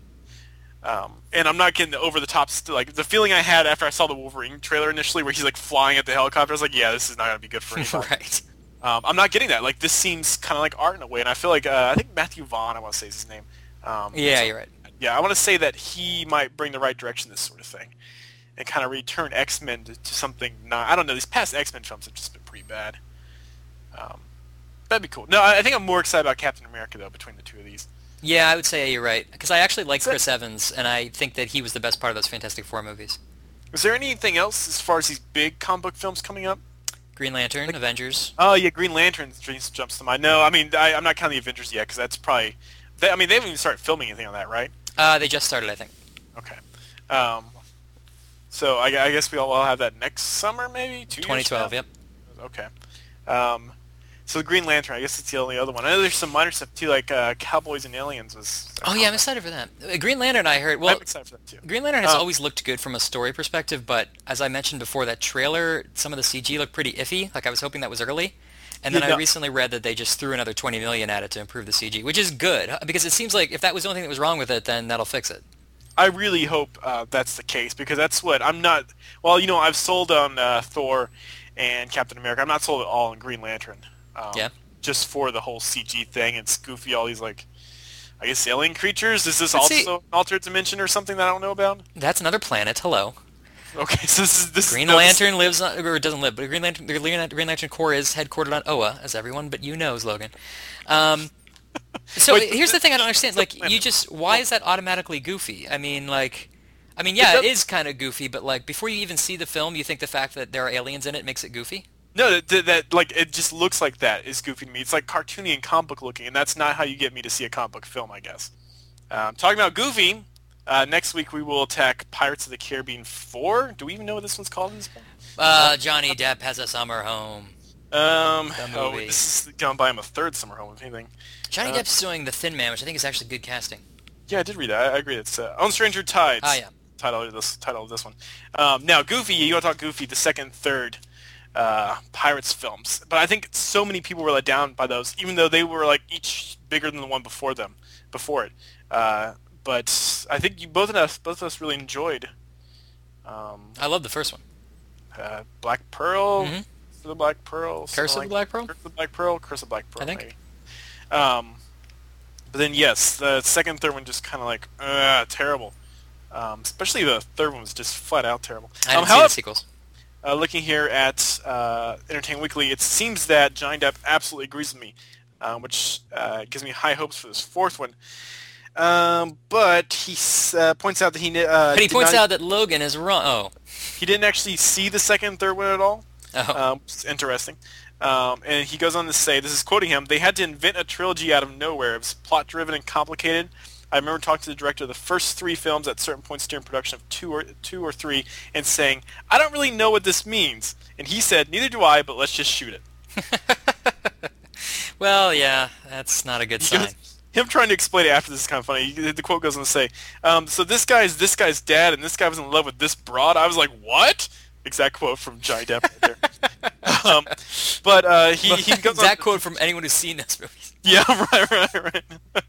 Um, and I'm not getting the over the top st- like the feeling I had after I saw the Wolverine trailer initially, where he's like flying at the helicopter. I was like, yeah, this is not gonna be good for (laughs) anybody. right. um, I'm not getting that. Like this seems kind of like art in a way, and I feel like uh, I think Matthew Vaughn, I want to say is his name. Um, Yeah, so- you're right. Yeah, I want to say that he might bring the right direction this sort of thing, and kind of return X Men to, to something not. I don't know. These past X Men films have just been pretty bad. Um, that'd be cool. No, I I think I'm more excited about Captain America though. Between the two of these. Yeah, I would say you're right because I actually like Chris Evans, and I think that he was the best part of those Fantastic Four movies. Is there anything else as far as these big comic book films coming up? Green Lantern, Avengers. Oh yeah, Green Lantern jumps to mind. No, I mean I, I'm not counting the Avengers yet because that's probably. They, I mean they haven't even started filming anything on that, right? Uh, they just started, I think. Okay. Um, so I, I guess we'll all have that next summer, maybe two. 2012. from Yep. Okay. Um, so the Green Lantern, I guess it's the only other one. I know there's some minor stuff too, like uh, Cowboys and Aliens was. Oh yeah, I'm excited for that. Uh, Green Lantern, I heard. Well, I'm excited for that too. Green Lantern has Um, always looked good from a story perspective, but as I mentioned before, that trailer, some of the CG looked pretty iffy. Like I was hoping that was early, and then Yeah, I no. recently read that they just threw another 20 million at it to improve the CG, which is good because it seems like if that was the only thing that was wrong with it, then that'll fix it. I really hope uh, that's the case because that's what I'm not. Well, you know, I've sold on uh, Thor and Captain America. I'm not sold at all on Green Lantern. Um, Yeah. Just for the whole CG thing. It's goofy. All these like, I guess alien creatures. Is this But also see- an alternate dimension or something that I don't know about? That's another planet. Hello. Okay, (laughs) so this is this Green Lantern lives on, or doesn't live, but Green Lantern, the Green Lantern, Corps is headquartered on Oa, as everyone but you knows, Logan. Um, (laughs) so Wait, here's the thing I don't (laughs) understand. Like, you just why is that automatically goofy? I mean, like, I mean, yeah, It is kind of goofy, but like before you even see the film, you think the fact that there are aliens in it makes it goofy. No, that, that, like it just looks like that is goofy to me. It's like cartoony and comic book looking, and that's not how you get me to see a comic book film, I guess. Um, talking about goofy, uh, next week we will attack Pirates of the Caribbean 4. Do we even know what this one's called this point? Uh, Johnny Depp has a summer home. Um, oh, this is gonna buy him a third summer home, if anything. Johnny Uh, Depp's doing The Thin Man, which I think is actually good casting. Yeah, I did read that. I, I agree. It's uh, On Stranger Tides. Ah, yeah. Title of this title of this one. Um, now, Goofy, you want to talk Goofy? The second, third uh, Pirates films, but I think so many people were let down by those, even though they were like each bigger than the one before them, before it. Uh, but I think you both of us, both of us, really enjoyed um, I love the first one. uh, Black Pearl, Mhm. the Black Pearl, Curse of the Black Pearl. Curse of the Black Pearl, Curse of Black Pearl, I think. maybe. Um, but then yes, the second, third one just kind of like uh, terrible. Um, especially the third one was just flat out terrible. I didn't Um, however, the sequels. Uh, looking here at uh, Entertainment Weekly, it seems that Johnny Depp absolutely agrees with me, uh, which uh, gives me high hopes for this fourth one. Um, but he uh, points out that he uh, But he points not- out that Logan is wrong. Oh. he didn't actually see the second and third one at all. Oh. Um, it's interesting. Um, and he goes on to say, this is quoting him, they had to invent a trilogy out of nowhere. It was plot-driven and complicated. I remember talking to the director of the first three films at certain points during production of two or two or three and saying, I don't really know what this means. And he said, neither do I, but let's just shoot it. (laughs) well, yeah, that's not a good sign. Him trying to explain it after this is kind of funny. The quote goes on to say, um, so this guy's this guy's dad and this guy was in love with this broad. I was like, what? Exact quote from Johnny Depp right there. (laughs) um, but uh, he, he goes that quote from anyone who's seen this movie. Yeah, (laughs) right, right, right.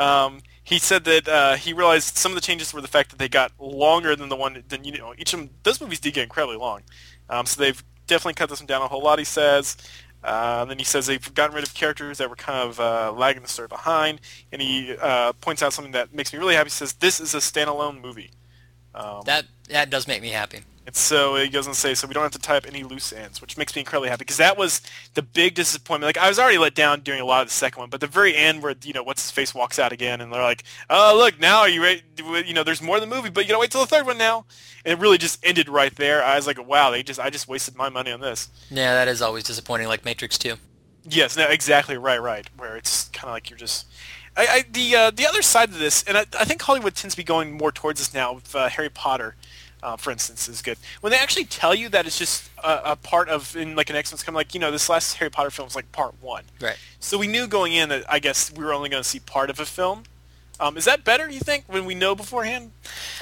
Um, he said that uh, he realized some of the changes were the fact that they got longer than the one than you know each of them. Those movies did get incredibly long, um, so they've definitely cut this one down a whole lot. He says. Uh, then he says they've gotten rid of characters that were kind of uh, lagging the story behind, and he uh, points out something that makes me really happy. He says this is a standalone movie. Um, That that does make me happy. And so it goes on to say, so we don't have to tie up any loose ends, which makes me incredibly happy because that was the big disappointment. Like I was already let down during a lot of the second one, but the very end where you know what's his face walks out again, and they're like, oh look, now are you ready? You know, there's more in the movie, but you gotta wait till the third one now. And it really just ended right there. I was like, wow, they just I just wasted my money on this. Yeah, that is always disappointing, like Matrix 2. Yes, no, exactly right, right. Where it's kind of like you're just. I, I the uh, the other side of this, and I, I think Hollywood tends to be going more towards this now. With uh, Harry Potter, uh, for instance, is good when they actually tell you that it's just a, a part of in like an X Men's kind of like you know this last Harry Potter film is like part one. Right. So we knew going in that I guess we were only going to see part of a film. Um, is that better? You think when we know beforehand,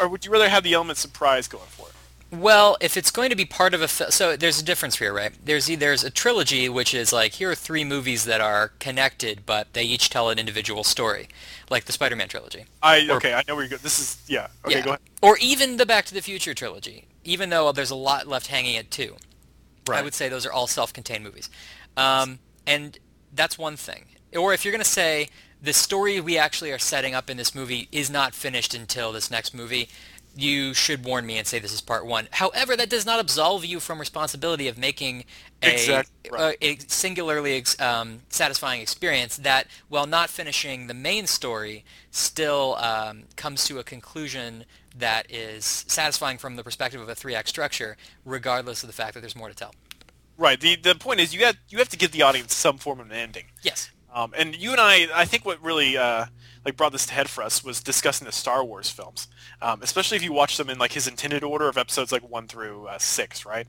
or would you rather have the element surprise going for it? Well, if it's going to be part of a fi- so there's a difference here, right? There's there's a trilogy which is like here are three movies that are connected, but they each tell an individual story, like the Spider-Man trilogy. I Or- okay, I know where you go. This is yeah. Okay, yeah. go ahead. Or even the Back to the Future trilogy, even though there's a lot left hanging at two. Right. I would say those are all self-contained movies. Um, and that's one thing. Or if you're going to say the story we actually are setting up in this movie is not finished until this next movie, you should warn me and say this is part one. However, that does not absolve you from responsibility of making a, Exactly right. a, a singularly ex- um, satisfying experience that, while not finishing the main story, still um, comes to a conclusion that is satisfying from the perspective of a three-act structure, regardless of the fact that there's more to tell. Right. The the point is you have you have to give the audience some form of an ending. Yes. Um, and you and I, I think what really uh, like brought this to head for us was discussing the Star Wars films, um, especially if you watch them in like his intended order of episodes like one through uh, six, right?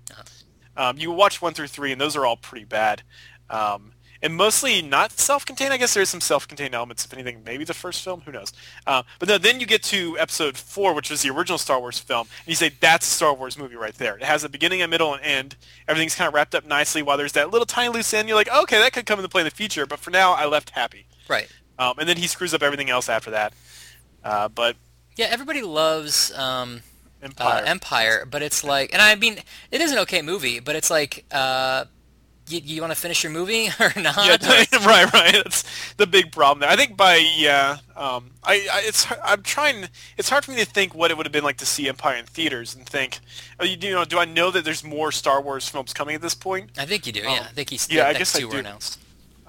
Um, you watch one through three, and those are all pretty bad, um, and mostly not self-contained. I guess there's some self-contained elements, if anything. Maybe the first film, who knows? Uh, but then, then you get to episode four, which was the original Star Wars film, and you say that's a Star Wars movie right there. It has a beginning, a middle, and end. Everything's kind of wrapped up nicely. While there's that little tiny loose end, you're like, okay, that could come into play in the future. But for now, I left happy. Right. Um, and then he screws up everything else after that. Uh, but Yeah, everybody loves um, Empire. uh, Empire, but it's like, and I mean, it is an okay movie, but it's like, uh, you, you want to finish your movie (laughs) or not? Yeah, (laughs) right, right. That's the big problem there. I think by yeah, um, I, I it's I'm trying. It's hard for me to think what it would have been like to see Empire in theaters and think, oh, you, you know, do I know that there's more Star Wars films coming at this point? I think you do. Yeah, I think he's. yeah, I guess next I two were do. announced.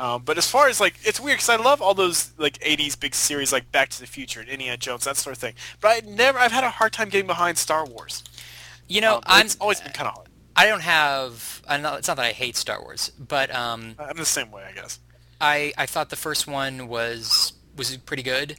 Um, but as far as like, it's weird because I love all those like '80s big series like Back to the Future and Indiana Jones, that sort of thing. But I never, I've had a hard time getting behind Star Wars. You know, Um, I'm. it's always been kind of hard. I don't have. I'm not, it's not that I hate Star Wars, but um, I'm the same way, I guess. I I thought the first one was was pretty good,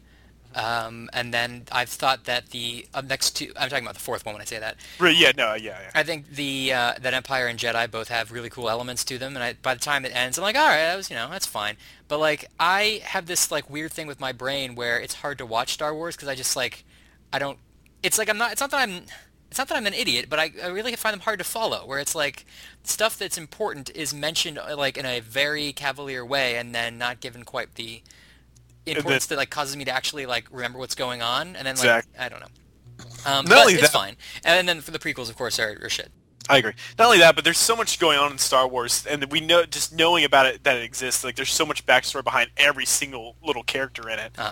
um, and then I've thought that the uh, next two. I'm talking about the fourth one when I say that. Right, yeah, no, yeah, yeah. I think the uh, that Empire and Jedi both have really cool elements to them, and I, by the time it ends, I'm like, all right, that was you know that's fine. But like I have this like weird thing with my brain where it's hard to watch Star Wars because I just like I don't. It's like I'm not. It's not that I'm. It's not that I'm an idiot, but I, I really find them hard to follow. Where it's like stuff that's important is mentioned uh, like in a very cavalier way, and then not given quite the importance that like causes me to actually like remember what's going on, and then like Exactly. I don't know. Um, Not but only it's that- fine. And then for the prequels, of course, are, are shit. I agree. Not only that, but there's so much going on in Star Wars, and we know just knowing about it that it exists. Like there's so much backstory behind every single little character in it. Uh.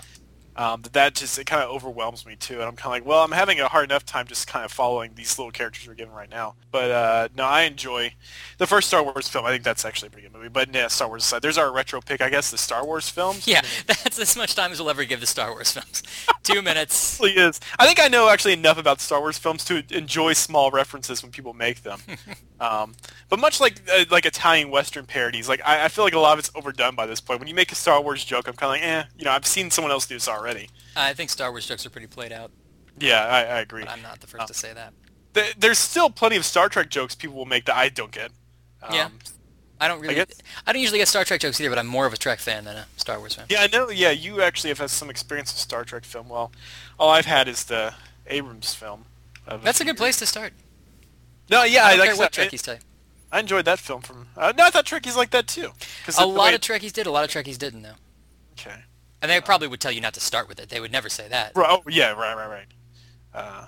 Um, that that just it kind of overwhelms me too, and I'm kind of like, well, I'm having a hard enough time just kind of following these little characters we're given right now. But uh, no, I enjoy the first Star Wars film. I think that's actually a pretty good movie. But yeah, Star Wars aside, there's our retro pick, I guess, the Star Wars films. Yeah, (laughs) that's as much time as we'll ever give the Star Wars films. (laughs) Two minutes. really is. I think I know actually enough about Star Wars films to enjoy small references when people make them. (laughs) um, but much like uh, like Italian Western parodies, like I, I feel like a lot of it's overdone by this point. When you make a Star Wars joke, I'm kind of like, eh, you know, I've seen someone else do this already. I think Star Wars jokes are pretty played out, Yeah, I, I agree. but I'm not the first to say that. Th- There's still plenty of Star Trek jokes people will make that I don't get. Um, Yeah. I don't really. I, guess- don't usually get Star Trek jokes either, but I'm more of a Trek fan than a Star Wars fan. Yeah, I know. Yeah, you actually have had some experience with Star Trek film. Well, all I've had is the Abrams film. That's a few good place to start. No, yeah, I I, like what Trekkies tell. I enjoyed that film from. Uh, no, I thought Trekkies like that too. 'Cause A lot way- of Trekkies did. A lot of Trekkies didn't, though. Okay. And they probably would tell you not to start with it. They would never say that. Right, oh, yeah, right, right, right. Uh,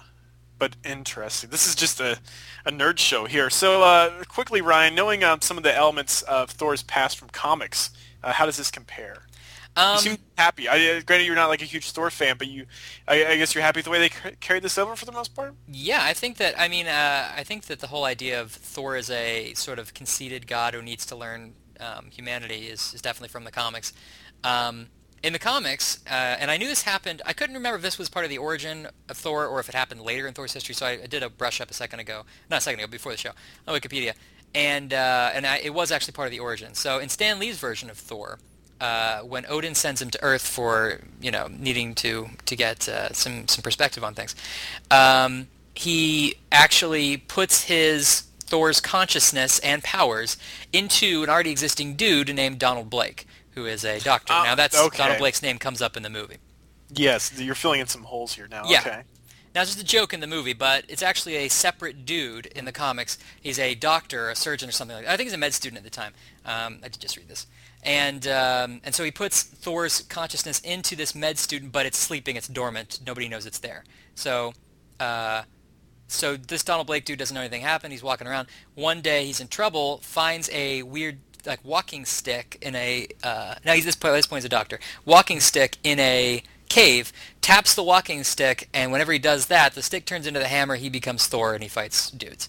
but interesting. This is just a, a nerd show here. So uh, quickly, Ryan, knowing um, some of the elements of Thor's past from comics, uh, how does this compare? Um, you seem happy. I, uh, granted, you're not like a huge Thor fan, but you, I, I guess you're happy with the way they ca- carried this over for the most part. Yeah, I think that. I mean, uh, I think that the whole idea of Thor as a sort of conceited god who needs to learn um, humanity is, is definitely from the comics. Um, in the comics, uh, and I knew this happened. I couldn't remember if this was part of the origin of Thor or if it happened later in Thor's history. So I, I did a brush up a second ago, not a second ago, before the show on Wikipedia, and uh, and I, it was actually part of the origin. So in Stan Lee's version of Thor, uh, when Odin sends him to Earth for you know needing to to get uh, some some perspective on things, um, he actually puts his Thor's consciousness and powers into an already existing dude named Donald Blake, who is a doctor. Ah, now that's okay. Donald Blake's name comes up in the movie. Yes, you're filling in some holes here now. Yeah. Okay. Now it's just a joke in the movie, but it's actually a separate dude in the comics. He's a doctor, a surgeon, or something like that. I think he's a med student at the time. Um, I did just read this. And um, and so he puts Thor's consciousness into this med student, but it's sleeping, it's dormant. Nobody knows it's there. So uh, so this Donald Blake dude doesn't know anything happened. He's walking around. One day he's in trouble, finds a weird like walking stick in a uh, now he's this point, this point is a doctor. Walking stick in a cave, taps the walking stick, and whenever he does that, the stick turns into the hammer. He becomes Thor and he fights dudes.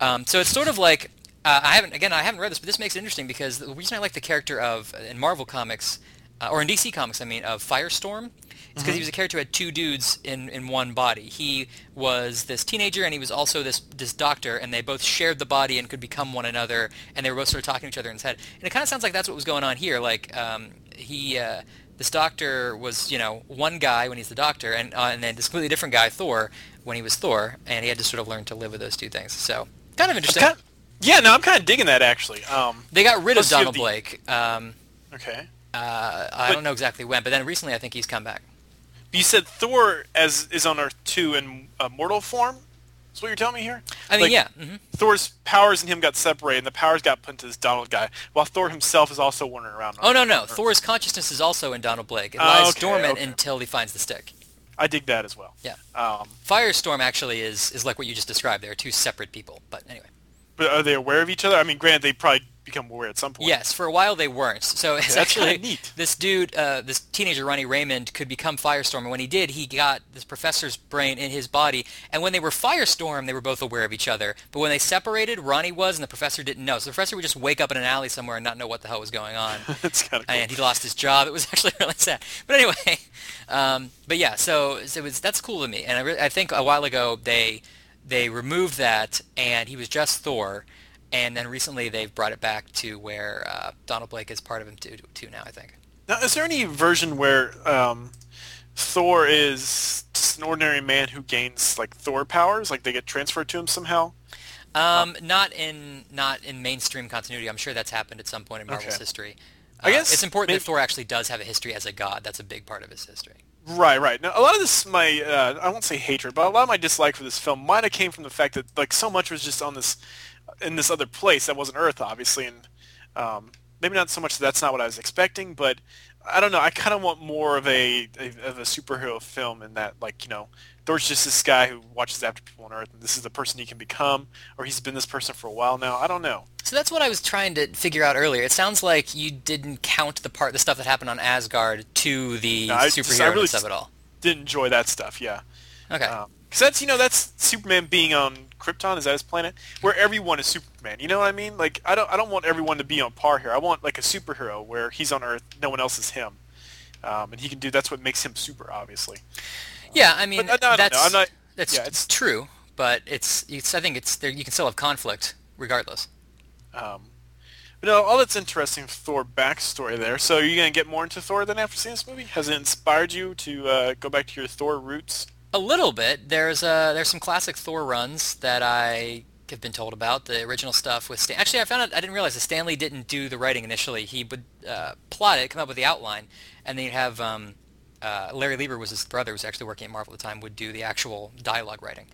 Um, so it's sort of like uh, I haven't again I haven't read this, but this makes it interesting because the reason I like the character of in Marvel comics uh, or in DC comics, I mean, of Firestorm, because he was a character who had two dudes in, in one body. He was this teenager and he was also this this doctor, and they both shared the body and could become one another, and they were both sort of talking to each other in his head. And it kind of sounds like that's what was going on here. Like um, he. Uh, this doctor was, you know, one guy when he's the doctor, and uh, and then this completely different guy, Thor, when he was Thor, and he had to sort of learn to live with those two things. So kind of interesting. Kind yeah, no, I'm kind of digging that actually. Um, they got rid of Plus you have Donald the- Blake. Um, okay. uh, I But- don't know exactly when, but then recently I think he's come back. You said Thor as is on Earth two in uh, mortal form. Is what you're telling me here. I mean, Like, yeah. hmm Thor's powers and him got separated, and the powers got put into this Donald guy, while Thor himself is also wandering around. Oh no, no. Earth. Thor's consciousness is also in Donald Blake. It Oh, lies okay, dormant okay. until he finds the stick. I dig that as well. Yeah. Um, Firestorm actually is is like what you just described. There are two separate people, but anyway. But are they aware of each other? I mean, granted, they probably become aware at some point. Yes, for a while they weren't. So it's that's actually neat. this dude, uh, this teenager Ronnie Raymond, could become Firestorm, and when he did, he got this professor's brain in his body. And when they were Firestorm, they were both aware of each other. But when they separated, Ronnie was, and the professor didn't know. So the professor would just wake up in an alley somewhere and not know what the hell was going on. (laughs) That's kind of cool. and he lost his job. It was (laughs) actually really sad. But anyway, (laughs) um, but yeah, so, so it was that's cool to me. And I, re- I think a while ago they they removed that, and he was just Thor. And then recently they've brought it back to where uh, Donald Blake is part of him too, too now. I think. Now, is there any version where um, Thor is just an ordinary man who gains like Thor powers, like they get transferred to him somehow? Um, not in not in mainstream continuity. I'm sure that's happened at some point in Marvel's Okay. history. I Uh, guess it's important maybe- that Thor actually does have a history as a god. That's a big part of his history. Right, right. Now, a lot of this, my uh, I won't say hatred, but a lot of my dislike for this film might have came from the fact that like so much was just on this, in this other place that wasn't Earth, obviously, and um, maybe not so much that that's not what I was expecting, but I don't know. I kind of want more of a, a of a superhero film in that, like you know, Thor's just this guy who watches after people on Earth, and this is the person he can become, or he's been this person for a while now. I don't know. So that's what I was trying to figure out earlier. It sounds like you didn't count the part, the stuff that happened on Asgard to the No, I just- I superhero really of it all. Didn't enjoy that stuff. Yeah. Okay. Because that's you know that's Superman being on Krypton. Is that his planet? Where everyone is Superman. You know what I mean? Like I don't I don't want everyone to be on par here. I want like a superhero where he's on Earth, no one else is him, um, and he can do. That's what makes him super, obviously. Yeah, I mean but I don't that's I'm not- that's yeah, it's- true, but it's, it's I think it's there. You can still have conflict regardless. Um, but no, all that's interesting Thor backstory there. So are you gonna get more into Thor than after seeing this movie? Has it inspired you to uh, go back to your Thor roots? A little bit. There's uh there's some classic Thor runs that I have been told about. The original stuff with Stan. Actually, I found out I didn't realize that Stan Lee didn't do the writing initially. He would uh, plot it, come up with the outline, and then you'd have um, uh, Larry Lieber was his brother, who was actually working at Marvel at the time, would do the actual dialogue writing,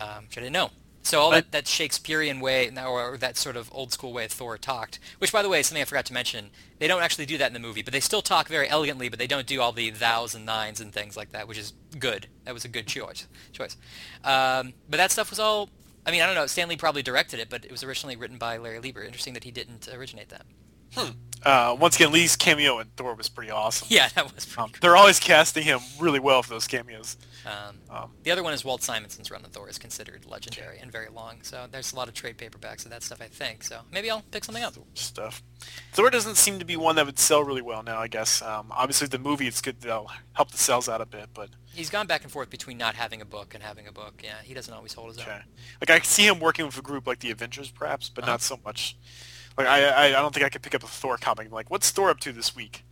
um, which I didn't know. So all that, that Shakespearean way, or that sort of old school way Thor talked, which by the way is something I forgot to mention. They don't actually do that in the movie, but they still talk very elegantly, but they don't do all the thous and nines and things like that, which is good. That was a good choice. Choice. Um, but that stuff was all. I mean, I don't know. Stan Lee probably directed it, but it was originally written by Larry Lieber. Interesting that he didn't originate that. Uh, once again, Lee's cameo in Thor was pretty awesome. Yeah, that was pretty Um, they're always casting him really well for those cameos. Um, Um, the other one is Walt Simonson's run of Thor is considered legendary and very long. So there's a lot of trade paperbacks of that stuff, I think. So maybe I'll pick something up. stuff. Thor doesn't seem to be one that would sell really well now. I guess. Um, obviously, the movie it's good. They'll help the sales out a bit, but He's gone back and forth between not having a book and having a book. Yeah, he doesn't always hold his own. okay. Like I see him working with a group like the Avengers, perhaps, but Uh-huh. not so much. Like I, I, I don't think I could pick up a Thor comic. Like, what's Thor up to this week?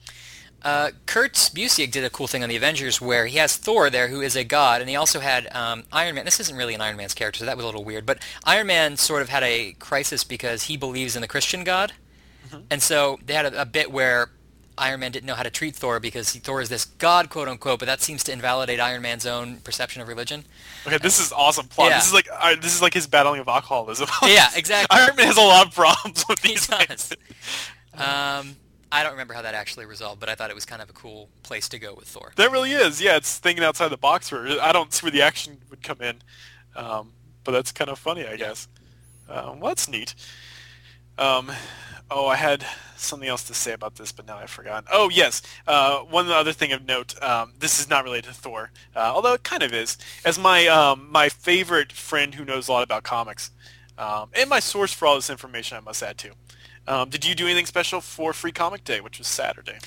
Uh, Kurt Busiek did a cool thing on the Avengers where he has Thor there, who is a god, and he also had um, Iron Man. This isn't really an Iron Man's character, so that was a little weird. But Iron Man sort of had a crisis because he believes in the Christian God, and so they had a, a bit where Iron Man didn't know how to treat Thor because he, Thor is this god, quote unquote, but that seems to invalidate Iron Man's own perception of religion. Okay, this is awesome plot. Yeah. This is like uh, this is like his battling of alcoholism. Yeah, (laughs) exactly. Iron Man has a lot of problems with (laughs) He these things. (laughs) Um, I don't remember how that actually resolved, but I thought it was kind of a cool place to go with Thor. That really is. Yeah, it's thinking outside the box. For I don't see where the action would come in, um, but that's kind of funny, I guess. Um, well, that's neat. Um, oh, I had something else to say about this, but now I've forgotten. Oh, yes. Uh, one other thing of note. Um, this is not related to Thor, uh, although it kind of is. As my um, my favorite friend who knows a lot about comics, um, and my source for all this information, I must add too. Um, did you do anything special for Free Comic Day, which was Saturday?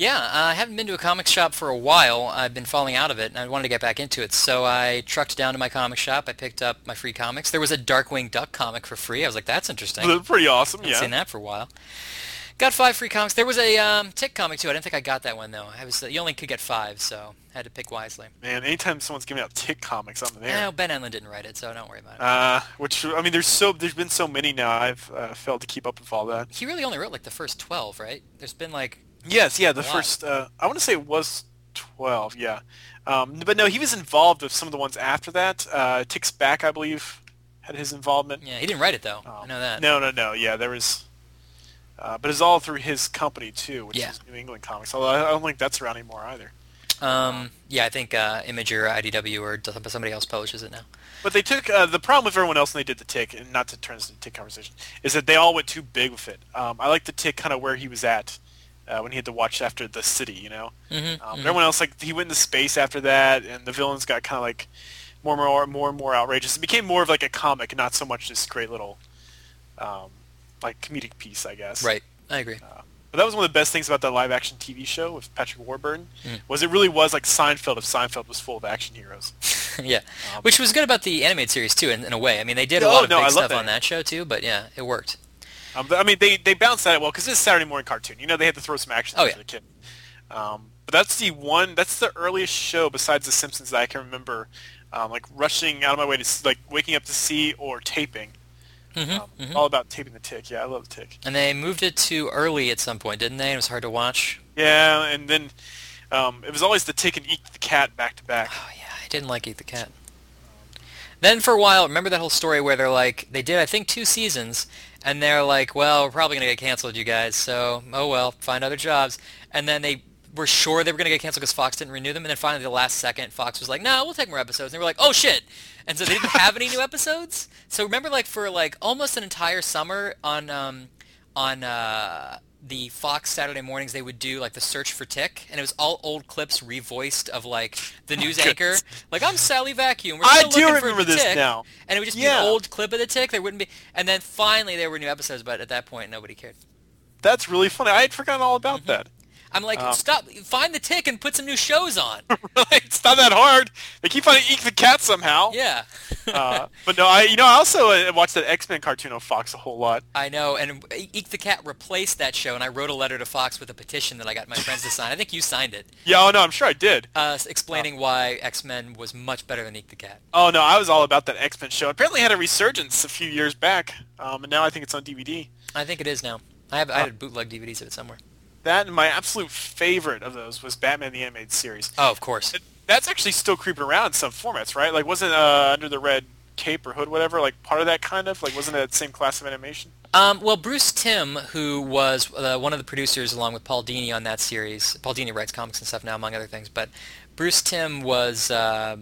Yeah, uh, I haven't been to a comic shop for a while. I've been falling out of it, and I wanted to get back into it. So I trucked down to my comic shop. I picked up my free comics. There was a Darkwing Duck comic for free. I was like, that's interesting. They're pretty awesome. haven't Yeah. seen that for a while. Got five free comics. There was a um, Tick comic too. I didn't think I got that one though. I was you only could get five, so I had to pick wisely. Man, anytime someone's giving out Tick comics, I'm there. Eh, Ben Edlund didn't write it, so don't worry about it. Uh, which I mean, there's so there's been so many now. I've uh, failed to keep up with all that. he really only wrote like the first twelve, right? There's been like Yes, yeah, the first. Uh, I want to say it was twelve. Yeah, um, but no, he was involved with some of the ones after that. Uh, Tick's back, I believe, had his involvement. yeah, he didn't write it though. Um, I know that. No, no, no. Yeah, there was. Uh, but it's all through his company too, which Yeah. is New England Comics. Although I don't think that's around anymore either. Um, yeah, I think uh, Image or IDW or somebody else publishes it now. But they took uh, the problem with everyone else and they did the tick, and not to turn this into a tick conversation, is that they all went too big with it. Um, I like the tick kind of where he was at uh, when he had to watch after the city, you know. Mhm, Um, mhm. Everyone else like he went into space after that, and the villains got kind of like more and more more and more outrageous. It became more of like a comic, not so much this great little um, like comedic piece, I guess. Right, I agree. But that was one of the best things about that live action TV show with Patrick Warburton Mm. was it really was like Seinfeld if Seinfeld was full of action heroes. (laughs) yeah, Um, which was good about the animated series too, in, in a way. I mean, they did a Oh, lot of no, big stuff that. on that show too, but yeah, it worked. Um, I mean, they they balanced that well because it's a Saturday morning cartoon. You know, they had to throw some action Oh, into yeah. the kid. Um, but that's the one. That's the earliest show besides The Simpsons that I can remember, um, like rushing out of my way to like waking up to see or taping. hmm Um, All about taping the tick. Yeah, I love the tick. And they moved it to early at some point, didn't they? It was hard to watch. Yeah, and then um, it was always the tick and Eek the Cat back to back. Oh yeah, I didn't like Eek the Cat. Then for a while, remember that whole story where they're like, they did I think two seasons, and they're like, well, we're probably gonna get canceled, you guys. So oh well, find other jobs. And then they were sure they were gonna get canceled because Fox didn't renew them. And then finally, the last second, Fox was like, no, we'll take more episodes. And they were like, oh shit. And so they didn't have any new episodes. So remember, like for like almost an entire summer on um, on uh, the Fox Saturday mornings, they would do like the search for Tick, and it was all old clips revoiced of like the oh news anchor, like I'm Sally Vacuum. We're I do remember this Tick." now. And it would just be an old clip of the Tick. There wouldn't be, and then finally there were new episodes, but at that point nobody cared. That's really funny. I had forgotten all about mm-hmm. that. I'm like, Um, stop, find the Tick and put some new shows on. (laughs) it's not that hard. They keep finding Eek the Cat somehow. yeah. uh, but no, I you know I also uh, watched that X Men cartoon on Fox a whole lot. I know, and Eek the Cat replaced that show, and I wrote a letter to Fox with a petition that I got my friends to sign. I think you signed it, Yeah, oh no, I'm sure I did. uh, explaining why X Men was much better than Eek the Cat. Oh no, I was all about that X Men show. Apparently, it had a resurgence a few years back, um, and now I think it's on DVD. I think it is now. I have I had bootleg DVDs of it somewhere. That and my absolute favorite of those was Batman the Animated Series. Oh, of course. It- That's actually still creeping around in some formats, right? Like, wasn't uh, Under the Red Cape or Hood, whatever, like part of that kind of? Like, wasn't it that same class of animation? Um, well, Bruce Timm, who was uh, one of the producers along with Paul Dini on that series, Paul Dini writes comics and stuff now, among other things, but Bruce Timm was uh,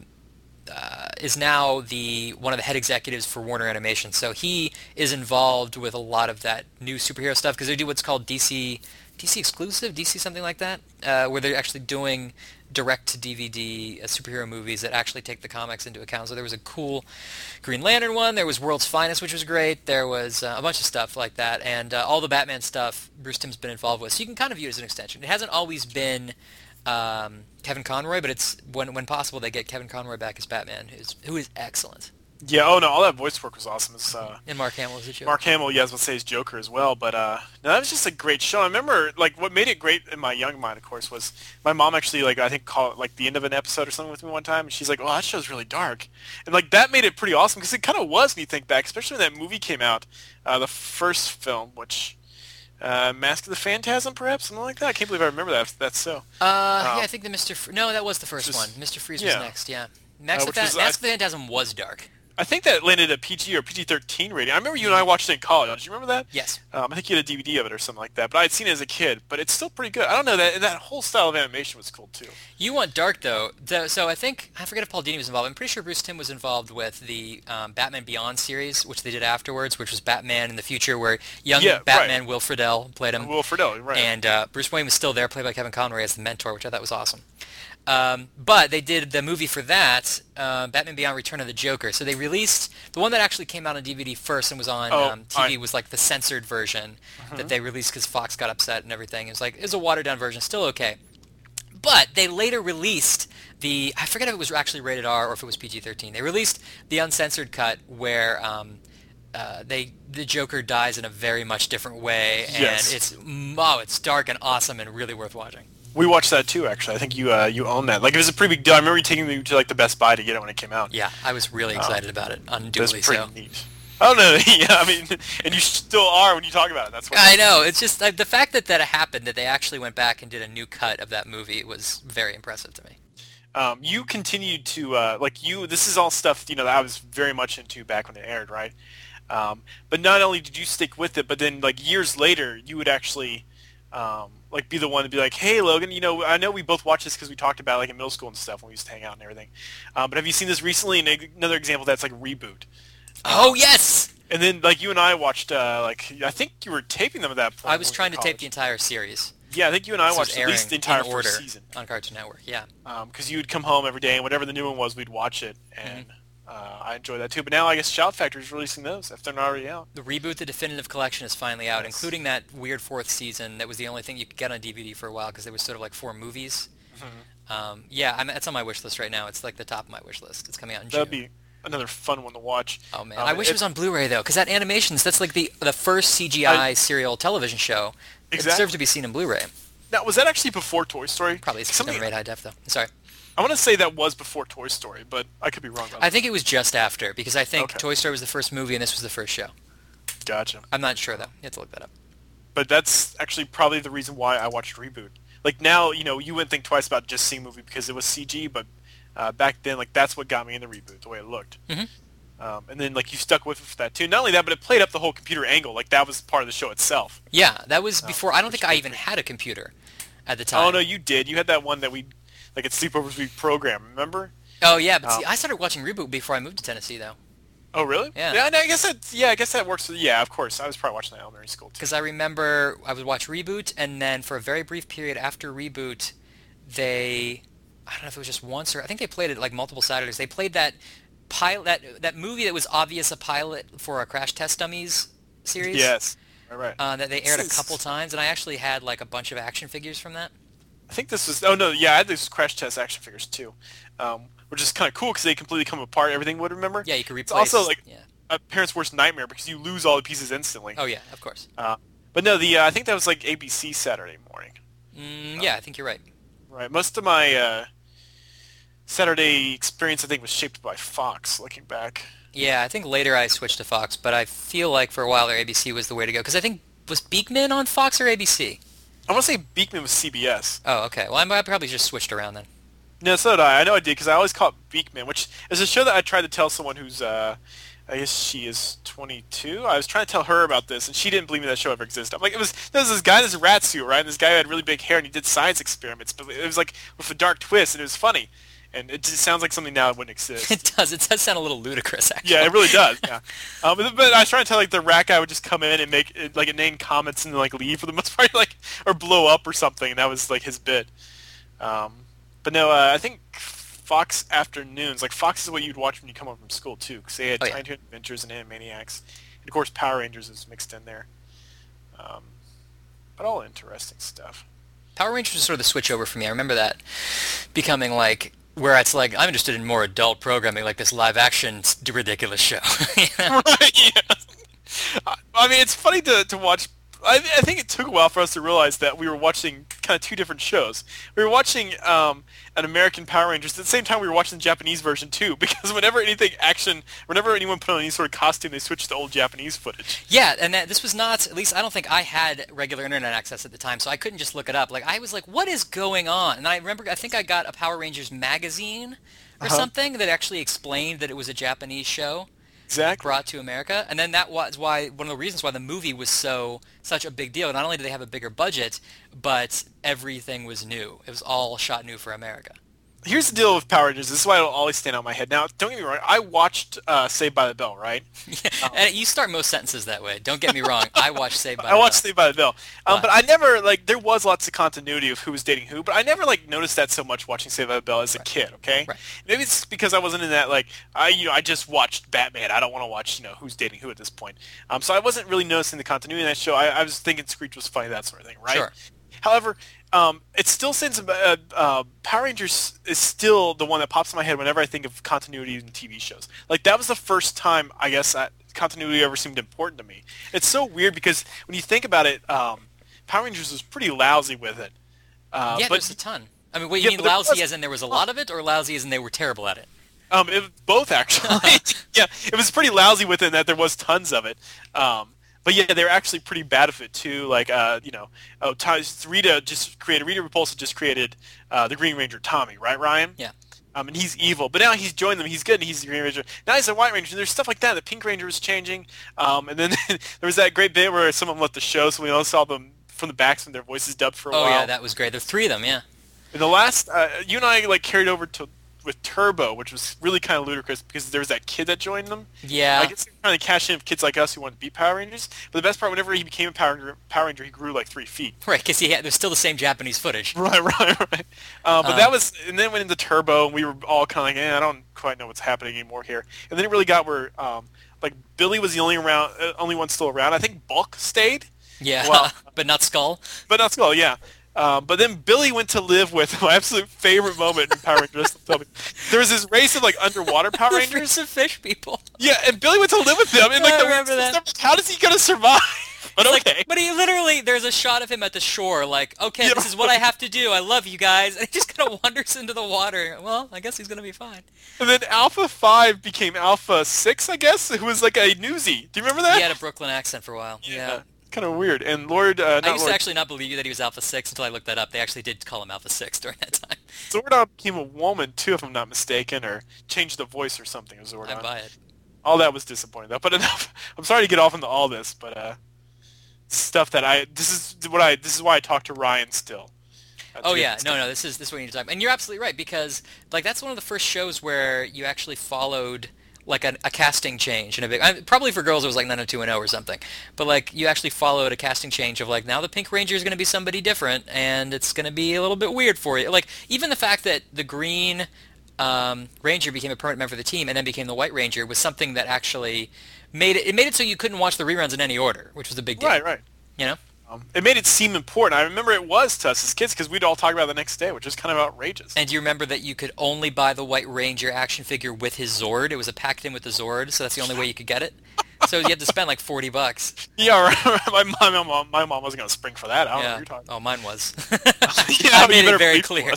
uh, is now the one of the head executives for Warner Animation. So he is involved with a lot of that new superhero stuff because they do what's called DC DC exclusive, DC something like that, uh, where they're actually doing direct to DVD uh, superhero movies that actually take the comics into account. So there was a cool Green Lantern one. There was World's Finest, which was great. There was uh, a bunch of stuff like that, and uh, all the Batman stuff Bruce Timm's been involved with. So you can kind of view it as an extension. It hasn't always been um, Kevin Conroy, but it's when when possible they get Kevin Conroy back as Batman, who's who is excellent. Yeah. Oh no, all that voice work was awesome. It's, uh, And Mark Hamill is a joke. Mark Hamill, yeah, I was to say his Joker as well, but uh, no, that was just a great show. I remember, like, what made it great in my young mind, of course, was my mom actually, like, I think called like the end of an episode or something with me one time, and she's like, "Oh, that show's really dark," and like that made it pretty awesome because it kind of was when you think back, especially when that movie came out, uh, the first film, which. Uh, Mask of the Phantasm, perhaps something like that. I can't believe I remember that. That's so. Uh, Oh. yeah, I think the Mr. Fr- no, that was the first Just- one. Mr. Freeze yeah. was next. Yeah, Uh, of which was- Mask I- of the Phantasm was dark. I think that landed a PG or PG-13 rating. I remember you and I watched it in college. Do you remember that? Yes. Um, I think you had a DVD of it or something like that. But I had seen it as a kid. But it's still pretty good. I don't know that that whole style of animation was cool too. You want dark though, Th- so I think I forget if Paul Dini was involved. I'm pretty sure Bruce Timm was involved with the um, Batman Beyond series, which they did afterwards, which was Batman in the future, where young Yeah, right. Batman Will Friedle played him, Will Friedle, right? and uh, Bruce Wayne was still there, played by Kevin Conroy as the mentor, which I thought was awesome. Um, but they did the movie for that, uh, Batman Beyond: Return of the Joker. So they released the one that actually came out on DVD first and was on Oh, um, TV I- was like the censored version that they released because Fox got upset and everything. It was like it was a watered down version, still okay. But they later released the I forget if it was actually rated R or if it was PG-13. They released the uncensored cut where um, uh, they the Joker dies in a very much different way, and Yes. it's oh, it's dark and awesome and really worth watching. We watched that too. Actually, I think you uh, you own that. Like it was a pretty big deal. I remember you taking me to like the Best Buy to get it when it came out. Yeah, I was really excited about it, it unduly pretty so. neat. Oh no, (laughs) yeah. I mean, and you still are when you talk about it. That's what I know. It's just like, the fact that that happened, that they actually went back and did a new cut of that movie was very impressive to me. um, you continued to uh, like you. This is all stuff you know that I was very much into back when it aired, right? Um, but not only did you stick with it, but then like years later, you would actually um, like be the one to be like, hey Logan, you know I know we both watched this because we talked about it, like in middle school and stuff when we used to hang out and everything. Um, but have you seen this recently? And another example that's like reboot. Oh yes. And then like you and I watched uh, like I think you were taping them at that point. I was trying to in tape the entire series. Yeah, I think you and I This watched at least the entire first season. on Cartoon Network. Yeah. because you would come home every day and whatever the new one was, we'd watch it, and Mm-hmm. Uh, I enjoy that too. But now I guess Shout Factory is releasing those if they're not already out. The reboot, the definitive collection, is finally out, Yes. including that weird fourth season that was the only thing you could get on DVD for a while because there was sort of like four movies. Mm-hmm. Um, yeah, I'm, it's on my wish list right now. It's like the top of my wish list. It's coming out in That'd June. be another fun one to watch. Oh man, Um, I wish it, was on Blu-ray though, because that animations, that's like the the first CGI I- serial television show. It deserves to be seen in Blu-ray. Now, was that actually before Toy Story? Probably it's Something, never made high def though. Sorry, I want to say that was before Toy Story, but I could be wrong about that. I think it was just after because I think Okay. Toy Story was the first movie and this was the first show. Gotcha. I'm not sure though. You have to look that up. But that's actually probably the reason why I watched Reboot. Like now, you know, you wouldn't think twice about just seeing a movie because it was CG, but uh, back then, like that's what got me in the Reboot, the way it looked. Mhm. Um, and then like you stuck with it for that too. Not only that, but it played up the whole computer angle. Like that was part of the show itself. Yeah, that was before. I don't think I even had a computer at the time. Oh no, you did. You had that one that we, like at sleepovers we program. Remember? Oh yeah, but see, Um, I started watching Reboot before I moved to Tennessee though, Oh really? Yeah. Yeah. I guess that. Yeah, I guess that works. Yeah, of course. I was probably watching that elementary school too. because I remember I would watch Reboot, and then for a very brief period after Reboot, they, I don't know if it was just once or I think they played it like multiple Saturdays. They played that pilot, that that movie that was obvious a pilot for a Crash Test Dummies series. Yes. All right. Uh, that they aired a couple times, and I actually had like a bunch of action figures from that. I think this was. Oh no, yeah, I had these crash test action figures too, um, which is kind of cool because they completely come apart. Everything would remember. Yeah, you could It's replace. also like yeah. a parent's worst nightmare because you lose all the pieces instantly. Oh yeah, of course. Uh, but no, the uh, I think that was like ABC Saturday morning. Mm, yeah, I think you're right. Right. Most of my uh, Saturday experience, I think, was shaped by Fox. Looking back. Yeah, I think later I switched to Fox, but I feel like for a while there ABC was the way to go because I think was Beakman on Fox or ABC. I want to say Beakman was CBS. Oh, okay. Well, I I probably just switched around then. No, so did I. I know I did because I always caught Beakman, which is a show that I tried to tell someone who's, uh, I guess she is 22. I was trying to tell her about this, and she didn't believe me that show ever existed. I'm like, it was there was this guy in this rat suit, right? And this guy who had really big hair, and he did science experiments, but it was like with a dark twist, and it was funny. And it just sounds like something now that wouldn't (laughs) exist. It does. It does sound a little ludicrous, actually. Yeah, it really does. Yeah, (laughs) um, but, but I was trying to tell like the rat guy would just come in and make like inane comments and like leave for the (laughs) most part, like or blow up or something. And that was like his bit. Um, but no, uh, I think Fox afternoons, like Fox is what you'd watch when you come home from school too, because they had Oh, yeah. Tiny Toon Adventures and Animaniacs, and of course Power Rangers is mixed in there. Um, but all interesting stuff. Power Rangers was sort of the switch over for me. I remember that becoming like where it's like I'm interested in more adult programming, like this live action ridiculous show. (laughs) (laughs) right. Yeah. I- mean, it's funny to, to watch. I, I think it took a while for us to realize that we were watching kind of two different shows. We were watching um, an American Power Rangers at the same time we were watching the Japanese version too. (laughs) Because whenever anything action, whenever anyone put on any sort of costume, they switched to old Japanese footage. yeah, and that, this was not. At least I don't think I had regular internet access at the time, so I couldn't just look it up. Like I was like, "What is going on?" And I remember, I think I got a Power Rangers magazine or Uh-huh. something that actually explained that it was a Japanese show. Exactly. brought to America, and then that was why one of the reasons why the movie was so such a big deal. Not only did they have a bigger budget, but everything was new. It was all shot new for America. Here's the deal with Power Rangers. This is why it'll always stand out in my head. Now, don't get me wrong. I watched uh, Saved by the Bell, right? (laughs) and you start most sentences that way. Don't get me wrong. I watched Saved by (laughs) I the watched Bell. Saved by the Bell, um, but I never like there was lots of continuity of who was dating who, but I never like noticed that so much watching Saved by the Bell as a kid. Okay, Right. maybe it's because I wasn't in that like I you know I just watched Batman. I don't want to watch you know who's dating who at this point. Um, so I wasn't really noticing the continuity in that show. I, I was thinking Screech was funny, that sort of thing, right? Sure. However, um, it still sends uh, uh, Power Rangers is still the one that pops in my head whenever I think of continuity in TV shows. Like that was the first time I guess that continuity ever seemed important to me. It's so weird because when you think about it, um, Power Rangers was pretty lousy with it. Uh, yeah, but there's a ton. I mean, wait, you Yeah, mean lousy was- as in there was a lot of it, or lousy as in they were terrible at it? Um, it, both actually. (laughs) (laughs) yeah, it was pretty lousy with it in that there was tons of it. Um, but yeah, they were actually pretty bad at it too. Like, uh, you know, oh, Ty- Rita just created Rita Repulsa just created uh, the Green Ranger Tommy, right, Ryan? Yeah. Um, and he's evil, but now he's joined them. He's good, and he's the Green Ranger. Now he's a White Ranger. And there's stuff like that. The Pink Ranger was changing, um, and then (laughs) there was that great bit where someone left the show, so we all saw them from the backs and their voices dubbed for a Oh while. Oh yeah, that was great. There's three of them. Yeah. And the last, uh, you and I like carried over to with Turbo, which was really kind of ludicrous because there was that kid that joined them. Yeah. I guess they were trying to cash in with kids like us who want to be Power Rangers. But the best part, whenever he became a Power Ranger, Power Ranger he grew like three feet. Right, because he had there's still the same Japanese footage. (laughs) Right, right, right. Uh, but Um, that was, and then went into Turbo, and we were all kind of like, eh, I don't quite know what's happening anymore here. And then it really got where, um, like Billy was the only around, uh, only one still around. I think Bulk stayed, Yeah, Well- (laughs) but not Skull. but not Skull, yeah. Um, but then Billy went to live with (laughs) my absolute favorite moment in Power Rangers. (laughs) there was this race of like underwater Power Rangers. Of fish people. Yeah, and Billy went to live with them. And like I remember that. How is he gonna survive? But It's okay. Like, but he literally, there's a shot of him at the shore, like, okay, Yeah. this is what I have to do. I love you guys. (laughs) And he just kind of wanders into the water. Well, I guess he's going to be fine. And then Alpha Five became Alpha Six, I guess, who was like a newsie. Do you remember that? He had a Brooklyn accent for a while. Yeah. Kind of weird. And Lord, uh, I used Lord, to actually not believe that he was Alpha 6 until I looked that up. They actually did call him Alpha 6 (laughs) during that time. Zordon became a woman too, if I'm not mistaken, or changed the voice or something of I buy it. All that was disappointing though. But (laughs) enough. I'm sorry to get off into all this, but uh, stuff that I this is what I this is why I talk to Ryan still. Oh yeah, no, no, this is this is what you need to talk about. And you're absolutely right because like that's one of the first shows where you actually followed like a, a casting change in a big. I, probably for girls it was like 90210 or something, but like you actually followed a casting change of like now the Pink Ranger is going to be somebody different and it's going to be a little bit weird for you. Like even the fact that the Green um, Ranger became a permanent member of the team and then became the White Ranger was something that actually made it. It made it so you couldn't watch the reruns in any order, which was a big deal. Right, right. You know. Um, it made it seem important. I remember it was to us as kids because we'd all talk about it the next day, which was kind of outrageous. And do you remember that you could only buy the White Ranger action figure with his Zord? It was a packed in with the Zord, so that's the only way you could get it. So you had to spend like forty bucks. (laughs) yeah, right. My, mom, my mom wasn't going to spring for that. I don't know what Yeah. you're talking Oh, mine was. (laughs) (laughs) Yeah, I you made it very clear.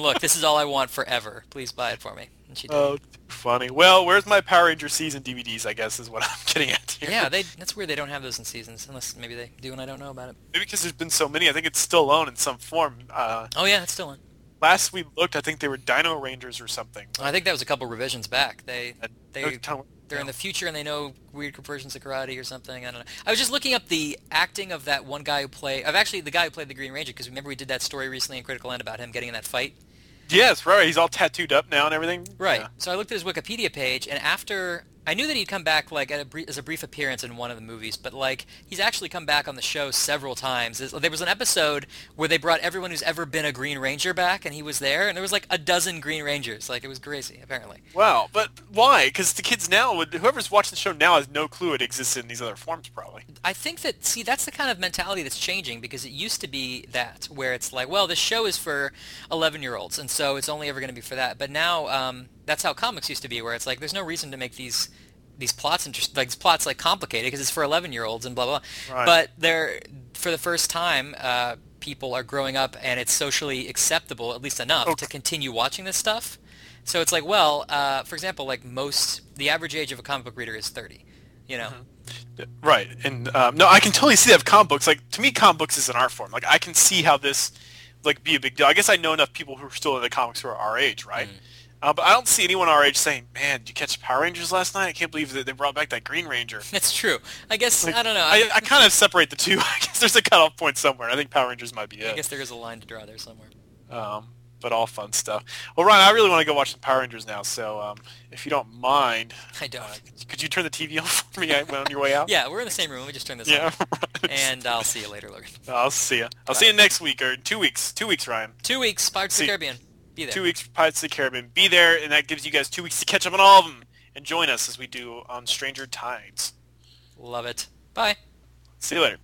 Look. This is all I want forever. Please buy it for me. And she did. Oh, funny. Well, where's my Power Ranger season DVDs, I guess, is what (laughs) I'm getting at here. yeah, they. That's weird. They don't have those in seasons, unless maybe they do, and I don't know about it. Maybe because there's been so many. I think it's still on in some form. Uh, Oh yeah, it's still in. Last we looked, I think they were Dino Rangers or something. I think that was a couple revisions back. They they those kind of- they're in the future and they know weird versions of karate or something. I don't know. I was just looking up the acting of that one guy who played. Of actually the guy who played the Green Ranger because remember we did that story recently in Critical End about him getting in that fight. Yes, right. He's all tattooed up now and everything. Right. Yeah. So I looked at his Wikipedia page, and after I knew that he'd come back like at a brief, as a brief appearance in one of the movies, but like he's actually come back on the show several times. There was an episode where they brought everyone who's ever been a Green Ranger back, and he was there, and there was like a dozen Green Rangers. Like it was crazy, apparently. Wow, but why? Because the kids now, would, whoever's watching the show now has no clue it exists in these other forms, probably. I think that see that's the kind of mentality that's changing because it used to be that where it's like, well, this show is for 11 year olds, and so it's only ever going to be for that. But now um, that's how comics used to be, where it's like there's no reason to make these these plots interest like these plots like complicated because it's for 11 year olds and blah blah. blah. Right. But they're for the first time. Uh, people are growing up and it's socially acceptable at least enough Oh. to continue watching this stuff so it's like well uh, for example like most the average age of a comic book reader is 30 you know Right, and um, no, I can totally see that with comic books. Like to me, comic books is an art form. Like I can see how this, like, be a big deal. I guess I know enough people who are still in the comics who are our age, right? Mm. Uh, but I don't see anyone our age saying, "Man, did you catch Power Rangers last night? I can't believe that they brought back that Green Ranger." (laughs) That's true. I guess Like, I don't know. I, I kind of separate the two. (laughs) I guess there's a cutoff point somewhere. I think Power Rangers might be it. I guess there is a line to draw there somewhere. Um, but all fun stuff. Well, Ryan, I really want to go watch the Power Rangers now. So um, if you don't mind, (laughs) I don't. uh, could you turn the TV on for me on your way out? yeah, we're in the same room. Let me just turn this Yeah. on. right. And I'll see you later, Logan. I'll see you. I'll see you next week or two weeks. Two weeks, Ryan. Two weeks, Pirates of the Caribbean. Be there. Two weeks for Pirates of the Caribbean. Be there, and that gives you guys two weeks to catch up on all of them and join us as we do on Stranger Tides. Love it. Bye. See you later.